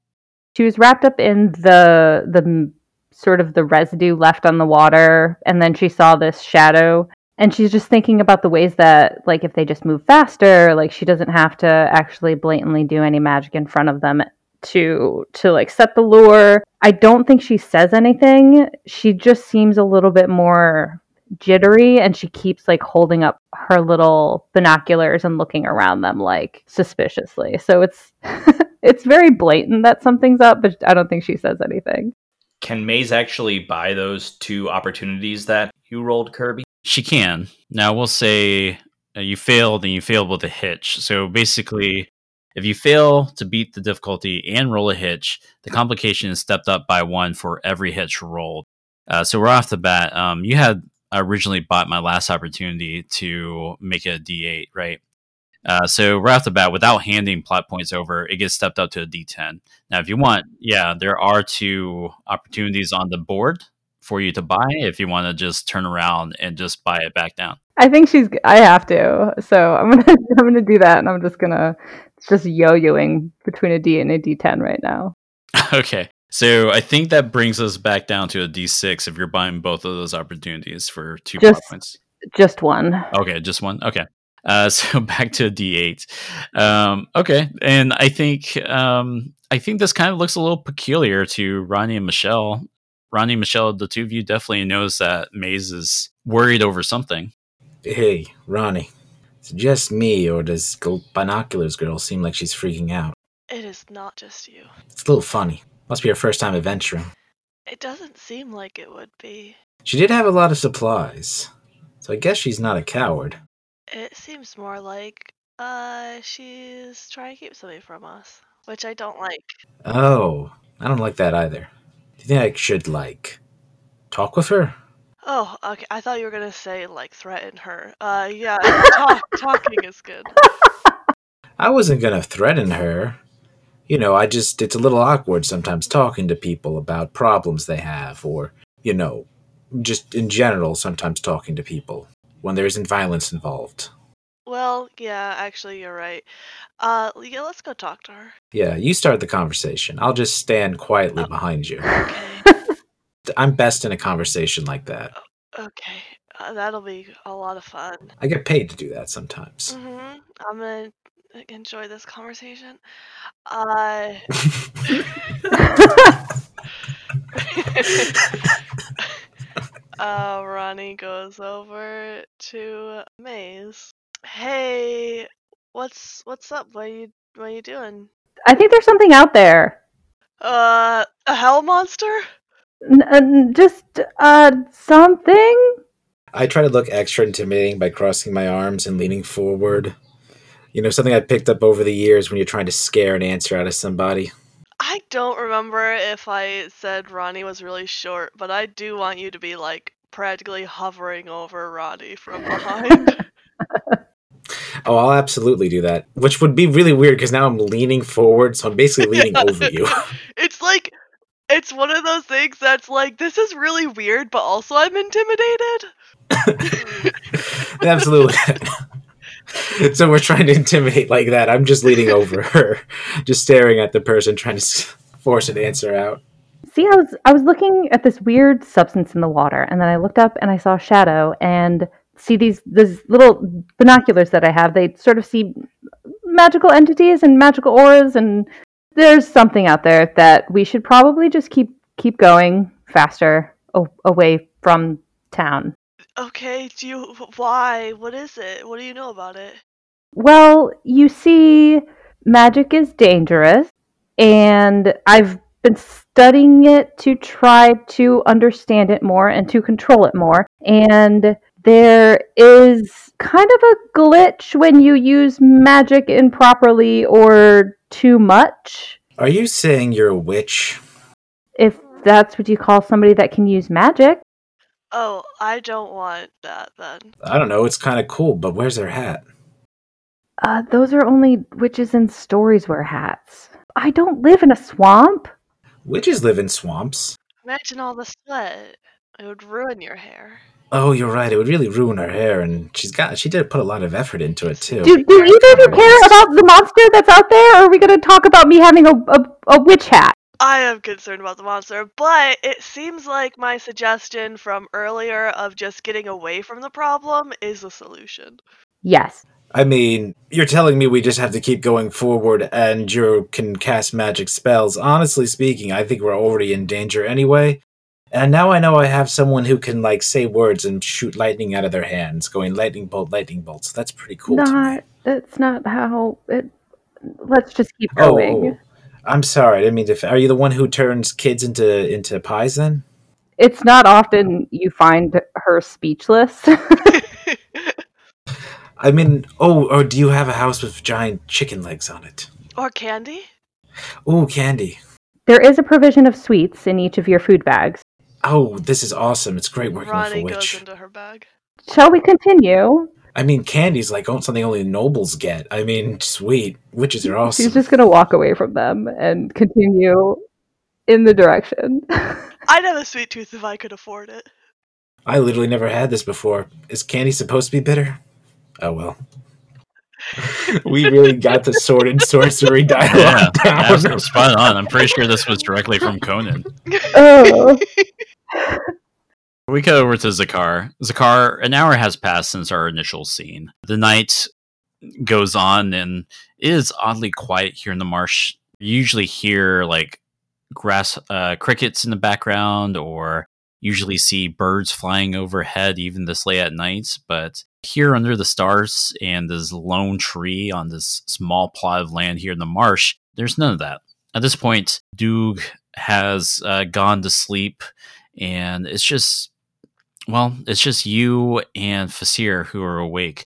She was wrapped up in the the sort of the residue left on the water and then she saw this shadow and she's just thinking about the ways that like if they just move faster like she doesn't have to actually blatantly do any magic in front of them to to like set the lure. I don't think she says anything. She just seems a little bit more jittery and she keeps like holding up her little binoculars and looking around them like suspiciously. So it's it's very blatant that something's up but i don't think she says anything can Maze actually buy those two opportunities that you rolled, Kirby? She can. Now we'll say uh, you failed and you failed with a hitch. So basically, if you fail to beat the difficulty and roll a hitch, the complication is stepped up by one for every hitch rolled. Uh, so we're off the bat. Um, you had originally bought my last opportunity to make a D8, right? Uh, so right off the bat, without handing plot points over, it gets stepped up to a D10. Now, if you want, yeah, there are two opportunities on the board for you to buy if you want to just turn around and just buy it back down. I think she's. I have to. So I'm gonna. I'm gonna do that, and I'm just gonna just yo-yoing between a D and a D10 right now. okay. So I think that brings us back down to a D6 if you're buying both of those opportunities for two Just- plot points. Just one. Okay, just one. Okay. Uh, so back to D8. Um, okay, and I think um, I think this kind of looks a little peculiar to Ronnie and Michelle. Ronnie and Michelle, the two of you definitely knows that Maze is worried over something. Hey, Ronnie. Is it just me, or does Binoculars Girl seem like she's freaking out? It is not just you. It's a little funny. Must be her first time adventuring. It doesn't seem like it would be. She did have a lot of supplies, so I guess she's not a coward. It seems more like uh she's trying to keep something from us, which I don't like. Oh, I don't like that either. Do you think I should, like, talk with her? Oh, okay. I thought you were gonna say like threaten her. Uh, yeah, talk, talking is good. I wasn't gonna threaten her. You know, I just, it's a little awkward sometimes talking to people about problems they have, or, you know, just in general, sometimes talking to people when there isn't violence involved. Well, yeah, actually, you're right. Uh, yeah, let's go talk to her. Yeah, you start the conversation. I'll just stand quietly Oh. behind you. Okay, I'm best in a conversation like that. okay, uh, that'll be a lot of fun. I get paid to do that sometimes. hmm I'm gonna enjoy this conversation. Uh, uh, Ronnie goes over to Maze. Hey, what's what's up? What you what you doing? I think there's something out there. Uh, a hell monster? N- n- just uh something. I try to look extra intimidating by crossing my arms and leaning forward. You know, something I picked up over the years when you're trying to scare an answer out of somebody. I don't remember if I said Ronnie was really short, but I do want you to be like practically hovering over Ronnie from behind. Oh, I'll absolutely do that. Which would be really weird because now I'm leaning forward, so I'm basically leaning Yeah. over you. it's like it's one of those things that's like this is really weird, but also I'm intimidated. absolutely. so we're trying to intimidate like that. I'm just leaning over her, just staring at the person, trying to force an answer out. See, I was I was looking at this weird substance in the water, and then I looked up and I saw a shadow, and see these these little binoculars that I have. They sort of see magical entities and magical auras, and there's something out there that we should probably just keep keep going faster away from town. Okay, do you why? What is it? What do you know about it? Well, you see, magic is dangerous, and I've been studying it to try to understand it more and to control it more. And there is kind of a glitch when you use magic improperly or too much, Are you saying you're a witch? if that's what you call somebody that can use magic. Oh, I don't want that then. I don't know. It's kind of cool, but where's their hat? Uh, those are only witches in stories wear hats. I don't live in a swamp. Witches live in swamps. Imagine all the sweat. It would ruin your hair. Oh, you're right. It would really ruin her hair, and she's got she did put a lot of effort into it too. Do, do either of you care about the monster that's out there, or are we going to talk about me having a, a, a witch hat? I am concerned about the monster, but it seems like my suggestion from earlier of just getting away from the problem is a solution. Yes. I mean, you're telling me we just have to keep going forward, and you can cast magic spells. Honestly speaking, I think we're already in danger anyway. And now I know I have someone who can like say words and shoot lightning out of their hands, going lightning bolt, lightning bolt. So that's pretty cool. to me. not. That's not how it. Let's just keep going. oh, I'm sorry. I didn't mean to. Are you the one who turns kids into into pies? Then It's not often you find her speechless. I mean, oh, or do you have a house with giant chicken legs on it? or candy? Oh, candy. there is a provision of sweets in each of your food bags. Oh, this is awesome. It's great working Ronnie with a goes into her bag. Shall we continue? I mean, candy's like oh, something only nobles get. I mean, sweet. Witches are awesome. She's just going to walk away from them and continue in the direction. I'd have a sweet tooth if I could afford it. I literally never had this before. Is candy supposed to be bitter? Oh well. we really got the sword and sorcery dialogue that's down. spot on. I'm pretty sure this was directly from Conan. Oh, We cut over to Zakar. Zakar, an hour has passed since our initial scene. The night goes on and is oddly quiet here in the marsh. You usually hear like grass uh, crickets in the background or usually see birds flying overhead even this late at night. But here under the stars and this lone tree on this small plot of land here in the marsh, there's none of that. At this point, Doog has uh, gone to sleep and it's just well, it's just you and Fasir who are awake.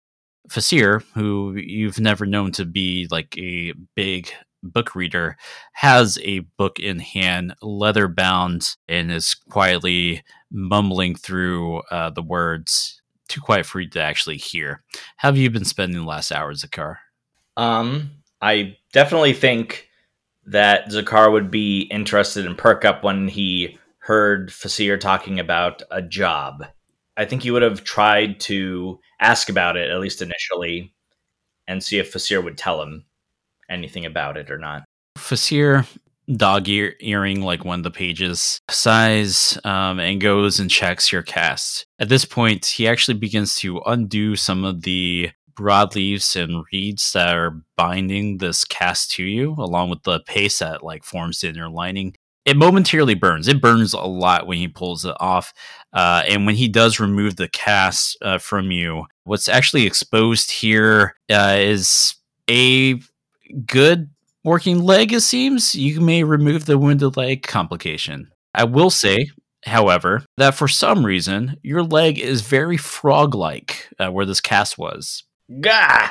Fasir, who you've never known to be like a big book reader, has a book in hand, leather bound, and is quietly mumbling through uh, the words, too quiet for you to actually hear. How have you been spending the last hour, Zakar? Um, I definitely think that Zakar would be interested in perk up when he heard Fasir talking about a job. I think he would have tried to ask about it, at least initially, and see if Fasir would tell him anything about it or not. Fasir dog ear- earring like of the pages sighs um, and goes and checks your cast at this point he actually begins to undo some of the broadleaves and reeds that are binding this cast to you along with the paste that like forms the inner lining it momentarily burns it burns a lot when he pulls it off uh, and when he does remove the cast uh, from you what's actually exposed here uh, is a good working leg, it seems, you may remove the wounded leg complication. I will say, however, that for some reason, your leg is very frog like uh, where this cast was. Gah!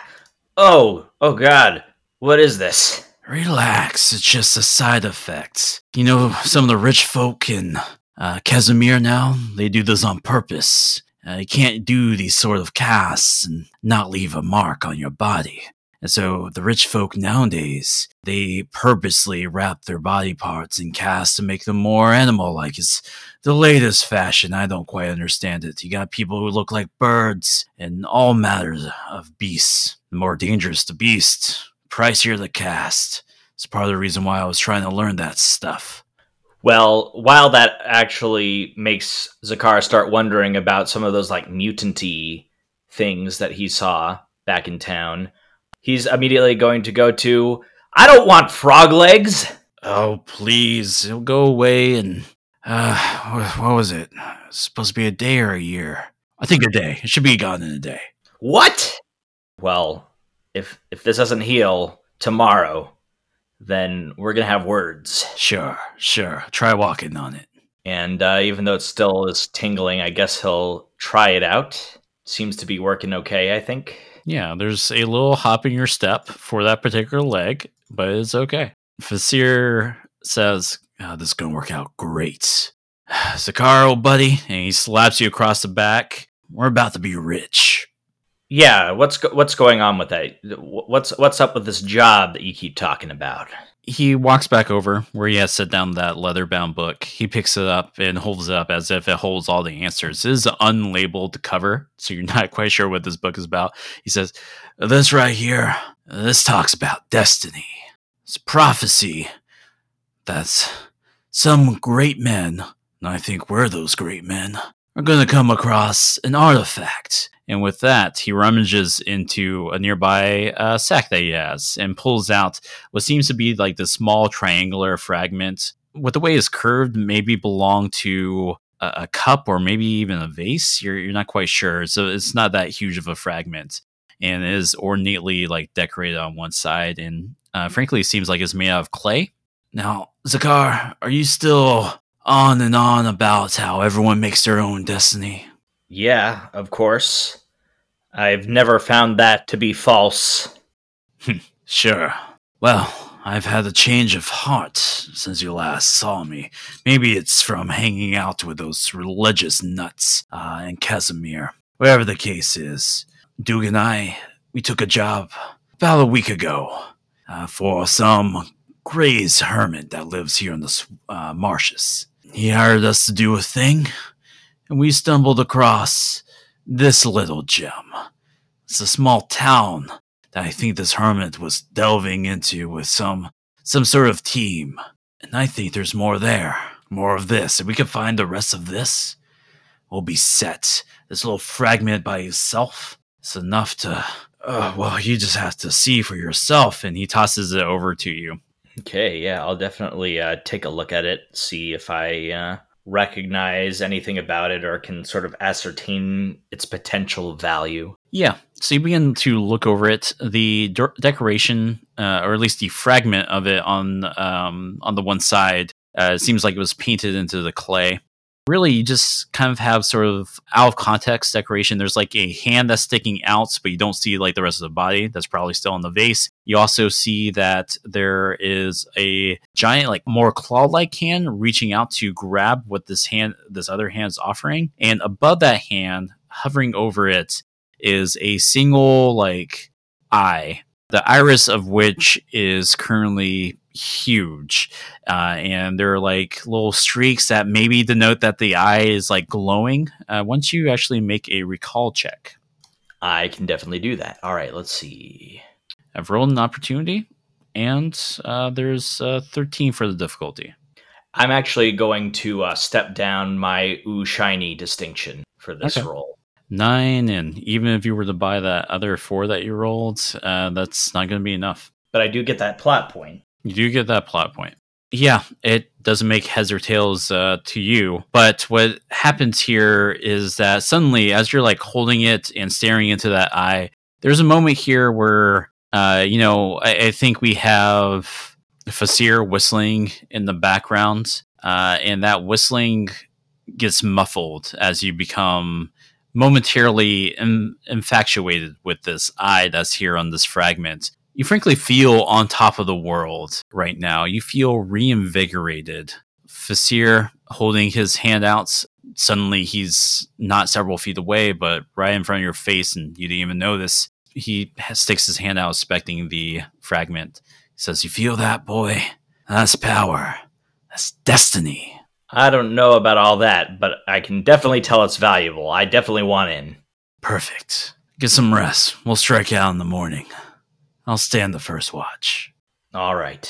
Oh, oh God. What is this? Relax, it's just a side effect. You know, some of the rich folk in uh, Casimir now, they do this on purpose. Uh, you can't do these sort of casts and not leave a mark on your body. And so the rich folk nowadays, they purposely wrap their body parts in casts to make them more animal like. It's the latest fashion. I don't quite understand it. You got people who look like birds and all matters of beasts. The more dangerous the beast, pricier the cast. It's part of the reason why I was trying to learn that stuff. Well, while that actually makes Zakar start wondering about some of those like mutanty things that he saw back in town, he's immediately going to go to I don't want frog legs. Oh, please, it'll go away and uh, what, what was it? It's supposed to be a day or a year. I think a day. It should be gone in a day. What? Well, if if this doesn't heal tomorrow, then we're gonna have words. Sure, sure. Try walking on it. And uh, even though it still is tingling, I guess he'll try it out. Seems to be working okay. I think. Yeah, there's a little hop in your step for that particular leg, but it's okay. Fasir says, oh, This is going to work out great. Zakar, old buddy, and he slaps you across the back. We're about to be rich. Yeah, what's go- what's going on with that? What's what's up with this job that you keep talking about? He walks back over where he has set down that leather bound book. He picks it up and holds it up as if it holds all the answers. This is an unlabeled cover, so you're not quite sure what this book is about. He says, This right here, this talks about destiny. It's prophecy that some great men, and I think we're those great men, are going to come across an artifact. And with that, he rummages into a nearby uh, sack that he has and pulls out what seems to be like the small triangular fragment. With the way it's curved, maybe belong to a, a cup or maybe even a vase. You're you're not quite sure, so it's not that huge of a fragment, and is ornately like decorated on one side, and uh, frankly, it seems like it's made out of clay. Now, Zakar, are you still on and on about how everyone makes their own destiny? Yeah, of course. I've never found that to be false. Sure. Well, I've had a change of heart since you last saw me. Maybe it's from hanging out with those religious nuts uh, in Casimir. Whatever the case is, Duke and I, we took a job about a week ago uh, for some Gray's hermit that lives here in the uh, marshes. He hired us to do a thing, and we stumbled across this little gem. It's a small town that I think this hermit was delving into with some some sort of team. And I think there's more there. More of this. If we can find the rest of this, we'll be set. This little fragment by itself is enough to uh, well, you just have to see for yourself. And he tosses it over to you. Okay, yeah, I'll definitely uh, take a look at it, see if I uh, recognize anything about it or can sort of ascertain its potential value. Yeah, so you begin to look over it. The de- decoration, uh, or at least the fragment of it on um, on the one side, uh, seems like it was painted into the clay really you just kind of have sort of out of context decoration. There's like a hand that's sticking out, but you don't see like the rest of the body. That's probably still in the vase. You also see that there is a giant, like more claw-like hand reaching out to grab what this hand, this other hand is offering, and above that hand, hovering over it, is a single like eye. The iris of which is currently huge. Uh, and there are like little streaks that maybe denote that the eye is like glowing uh, once you actually make a recall check. I can definitely do that. All right, let's see. I've rolled an opportunity, and uh, there's uh, 13 for the difficulty. I'm actually going to uh, step down my ooh shiny distinction for this Okay. roll. Nine, and even if you were to buy that other four that you rolled, uh, that's not going to be enough. But I do get that plot point. You do get that plot point. Yeah, it doesn't make heads or tails uh, to you. But what happens here is that suddenly, as you're like holding it and staring into that eye, there's a moment here where, uh, you know, I, I think we have Fasir whistling in the background, uh, and that whistling gets muffled as you become momentarily in, infatuated with this eye that's here on this fragment you frankly feel on top of the world right now. You feel reinvigorated. Fasir holding his handouts. Suddenly, he's not several feet away, but right in front of your face, and you didn't even notice. He sticks his hand out, inspecting the fragment. He says, "You feel that, boy? That's power. That's destiny." I don't know about all that, but I can definitely tell it's valuable. I definitely want in. Perfect. Get some rest. We'll strike out in the morning. I'll stand the first watch. All right.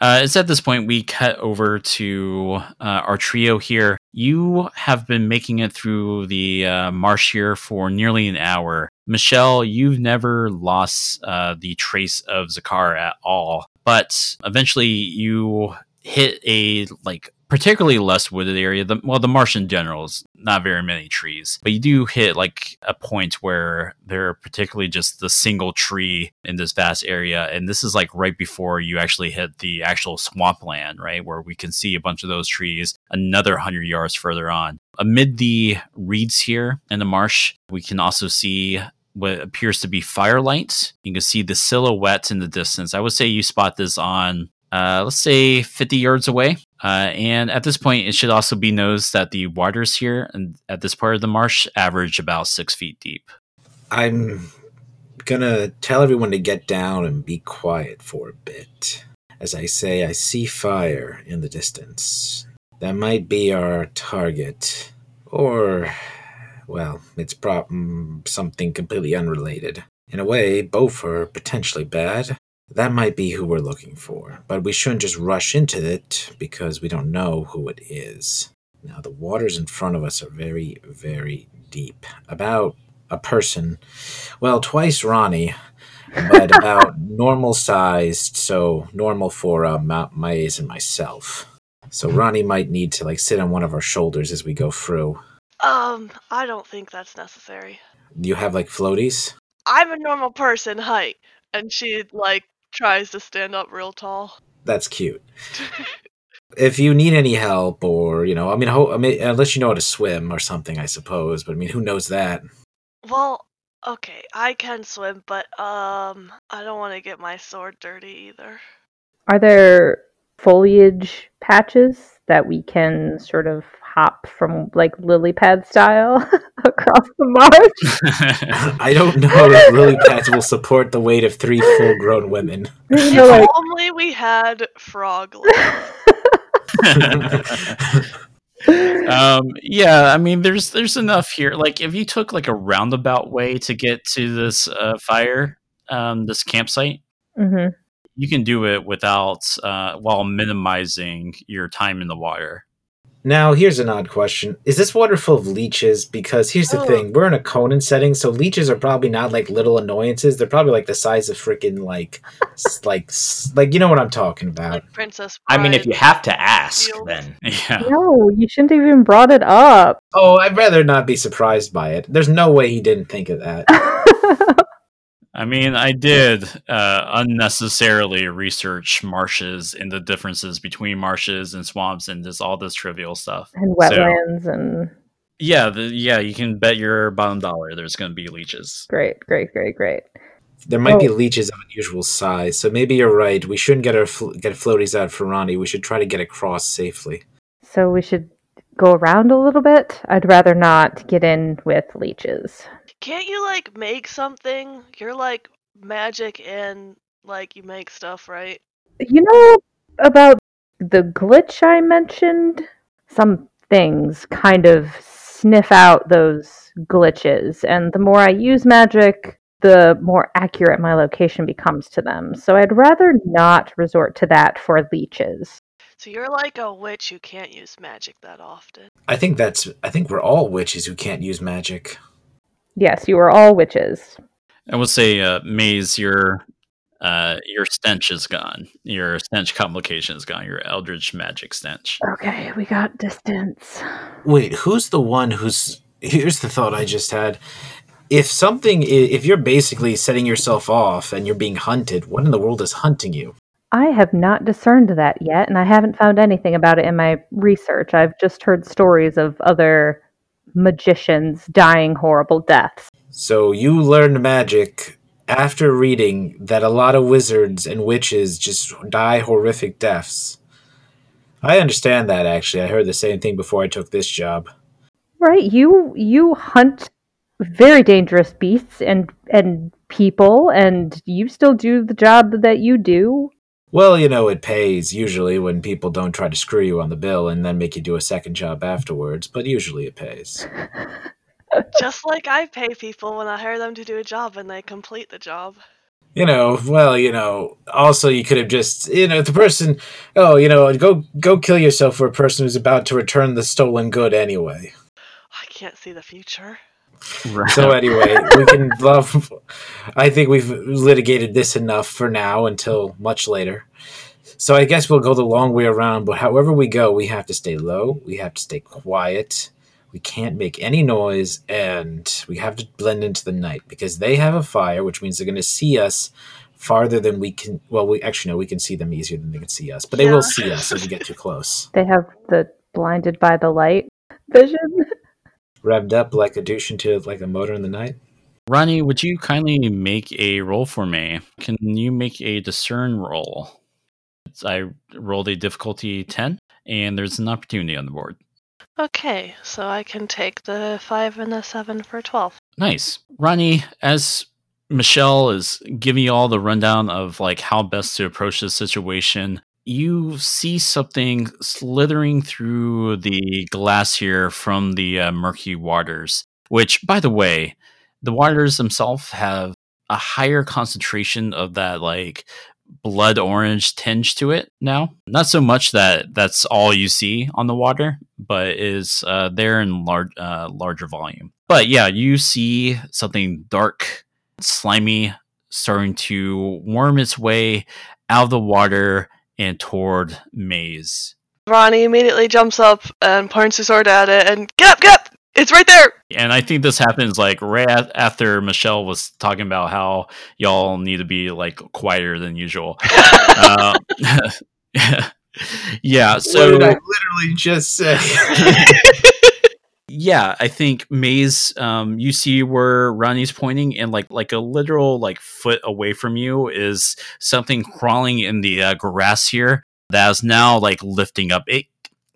Uh, it's at this point we cut over to uh, our trio here. You have been making it through the uh, marsh here for nearly an hour. Michelle, you've never lost uh, the trace of Zakar at all, but eventually you hit a like particularly less wooded area. The, well, the marsh in general is not very many trees, but you do hit like a point where there are particularly just the single tree in this vast area. And this is like right before you actually hit the actual swampland, right? Where we can see a bunch of those trees another 100 yards further on. Amid the reeds here in the marsh, we can also see what appears to be firelight. You can see the silhouette in the distance. I would say you spot this on uh, let's say 50 yards away. Uh, and at this point, it should also be noticed that the waters here and at this part of the marsh average about six feet deep. I'm gonna tell everyone to get down and be quiet for a bit. As I say, I see fire in the distance. That might be our target. Or, well, it's prob- mm, something completely unrelated. In a way, both are potentially bad. That might be who we're looking for, but we shouldn't just rush into it because we don't know who it is. Now, the waters in front of us are very, very deep. About a person, well, twice Ronnie, but about normal sized, so normal for uh, Ma- Maze and myself. So Ronnie might need to like sit on one of our shoulders as we go through. Um, I don't think that's necessary. You have like floaties? I'm a normal person height, and she like tries to stand up real tall. That's cute. If you need any help, or you know, I mean, ho- I mean, unless you know how to swim or something, I suppose. But I mean, who knows that? well, okay, I can swim, but um, I don't want to get my sword dirty either. Are there foliage patches that we can sort of hop from like lily pad style across the marsh? I don't know if lily pads will support the weight of three full-grown women. You if like, only we had frog legs. um, yeah, I mean, there's there's enough here. Like, if you took like a roundabout way to get to this uh, fire, um, this campsite, hmm you can do it without uh, while minimizing your time in the water. Now, here's an odd question. Is this water full of leeches? Because here's the Oh. thing. We're in a Conan setting, so leeches are probably not like little annoyances. They're probably like the size of freaking like s- like s- like you know what I'm talking about. Like Princess I mean, if you have to ask, then Yeah, No, you shouldn't have even brought it up. Oh, I'd rather not be surprised by it. There's no way he didn't think of that. I mean, I did uh, unnecessarily research marshes and the differences between marshes and swamps and just all this trivial stuff. and So- wetlands and Yeah, the, yeah, you can bet your bottom dollar there's going to be leeches. great, great, great, great. There might be Oh. leeches of unusual size, so maybe you're right. We shouldn't get our fl- get floaties out for Ronnie. We should try to get across safely. So we should go around a little bit. I'd rather not get in with leeches. Can't you like make something? You're like magic and like you make stuff, right? You know about the glitch I mentioned? Some things kind of sniff out those glitches, and the more I use magic, the more accurate my location becomes to them. So I'd rather not resort to that for leeches. So you're like a witch who can't use magic that often. I think that's. I think we're all witches who can't use magic. Yes, you are all witches. I will say, uh, Maze, your uh, your stench is gone. Your stench complication is gone. Your eldritch magic stench. Okay, we got distance. Wait, who's the one who's? Here's the thought I just had. If something, if you're basically setting yourself off and you're being hunted, what in the world is hunting you? I have not discerned that yet, and I haven't found anything about it in my research. I've just heard stories of other magicians dying horrible deaths. So you learned magic after reading that a lot of wizards and witches just die horrific deaths. I understand that actually. I heard the same thing before I took this job. Right, you you hunt very dangerous beasts and and people and you still do the job that you do. Well, you know, it pays usually when people don't try to screw you on the bill and then make you do a second job afterwards, but usually it pays. Just like I pay people when I hire them to do a job and they complete the job. You know, well, you know, also you could have just, you know, the person, oh, you know, go go kill yourself for a person who's about to return the stolen good anyway. I can't see the future. So anyway, we can love. I think we've litigated this enough for now until much later. So I guess we'll go the long way around. But however we go, we have to stay low. We have to stay quiet. We can't make any noise, and we have to blend into the night because they have a fire, which means they're going to see us farther than we can. Well, we actually no, we can see them easier than they can see us, but they Yeah. will see us if we get too close. They have the blinded by the light vision. Revved up like a douche into like a motor in the night. Ronnie, would you kindly make a roll for me? Can you make a discern roll? I rolled a difficulty 10, and there's an opportunity on the board. Okay, so I can take the 5 and the 7 for 12. Nice. Ronnie, as Michelle is giving you all the rundown of like how best to approach this situation, you see something slithering through the glass here from the uh, murky waters, which, by the way, the waters themselves have a higher concentration of that like blood orange tinge to it now. Not so much that that's all you see on the water, but is uh, there in large uh, larger volume. But yeah, you see something dark, slimy, starting to worm its way out of the water and toward Maze. Ronnie immediately jumps up and points his sword at it and get up, get up! It's right there! And I think this happens like right after Michelle was talking about how y'all need to be like quieter than usual. uh, yeah, so what did I literally just say? yeah, I think Maze, um, you see where Ronnie's pointing, and like like a literal like foot away from you is something crawling in the uh, grass here that is now like lifting up. It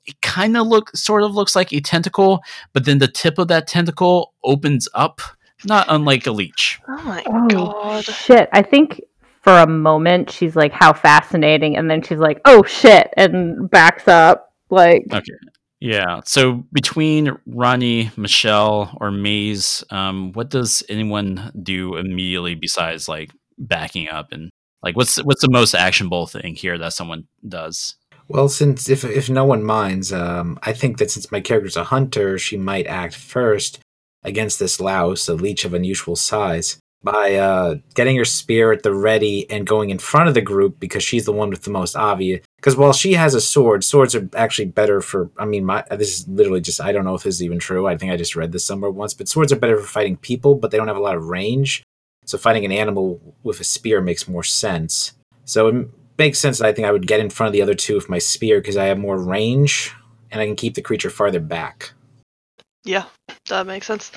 it kind of look sort of looks like a tentacle, but then the tip of that tentacle opens up, not unlike a leech. Oh my Oh god. shit! I think for a moment she's like, "How fascinating," and then she's like, "Oh shit!" and backs up. Like, Okay. Yeah. So between Ronnie, Michelle, or Maze, um, what does anyone do immediately besides like backing up and like what's what's the most actionable thing here that someone does? Well, since if if no one minds, um, I think that since my character's a hunter, she might act first against this louse, a leech of unusual size, by uh, getting her spear at the ready and going in front of the group because she's the one with the most obvious. Because while she has a sword, swords are actually better for. I mean, my this is literally just. I don't know if this is even true. I think I just read this somewhere once, but swords are better for fighting people, but they don't have a lot of range. So fighting an animal with a spear makes more sense. So it makes sense that I think I would get in front of the other two with my spear because I have more range and I can keep the creature farther back. Yeah, that makes sense.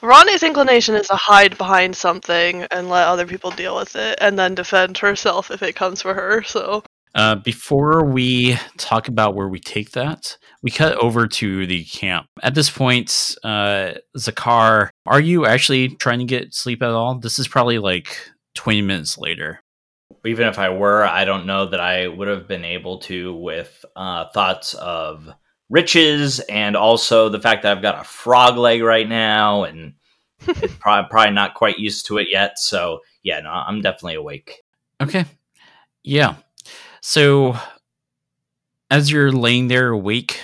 Ronnie's inclination is to hide behind something and let other people deal with it, and then defend herself if it comes for her. So Uh, before we talk about where we take that, we cut over to the camp. At this point, uh, Zakar, are you actually trying to get sleep at all? This is probably like 20 minutes later. Even if I were, I don't know that I would have been able to with uh, thoughts of riches and also the fact that I've got a frog leg right now and probably, probably not quite used to it yet. So, yeah, no, I'm definitely awake. Okay. Yeah. So as you're laying there awake,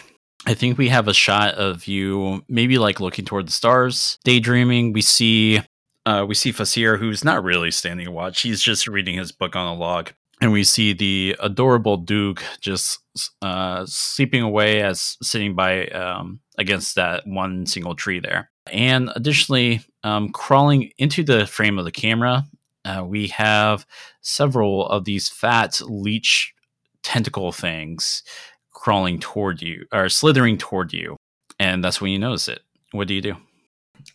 I think we have a shot of you maybe like looking toward the stars, daydreaming. We see uh we see Fasir who's not really standing watch. He's just reading his book on a log. And we see the adorable Duke just uh sleeping away as sitting by um against that one single tree there. And additionally, um crawling into the frame of the camera, uh, we have several of these fat leech tentacle things crawling toward you or slithering toward you. And that's when you notice it. What do you do?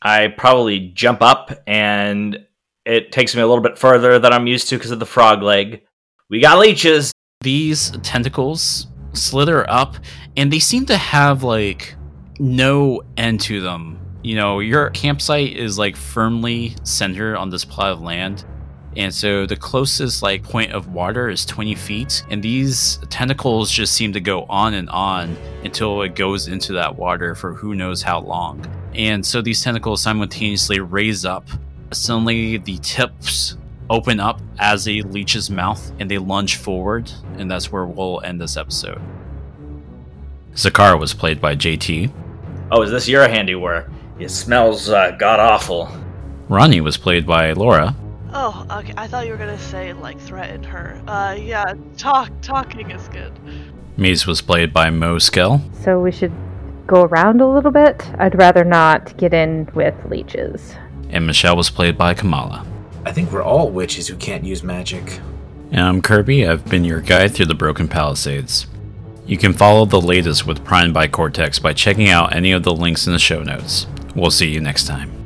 I probably jump up and it takes me a little bit further than I'm used to because of the frog leg. We got leeches. These tentacles slither up and they seem to have like no end to them. You know, your campsite is like firmly centered on this plot of land. And so the closest like point of water is 20 feet, and these tentacles just seem to go on and on until it goes into that water for who knows how long. And so these tentacles simultaneously raise up. Suddenly, the tips open up as a leech's mouth, and they lunge forward, and that's where we'll end this episode. Zakar was played by JT. Oh, is this your handiwork? It smells uh, god awful. Ronnie was played by Laura. Oh, okay. I thought you were gonna say like threaten her. Uh, yeah, talk talking is good. Maze was played by Mo Skell. So we should go around a little bit. I'd rather not get in with leeches. And Michelle was played by Kamala. I think we're all witches who can't use magic. And I'm Kirby. I've been your guide through the Broken Palisades. You can follow the latest with Prime by Cortex by checking out any of the links in the show notes. We'll see you next time.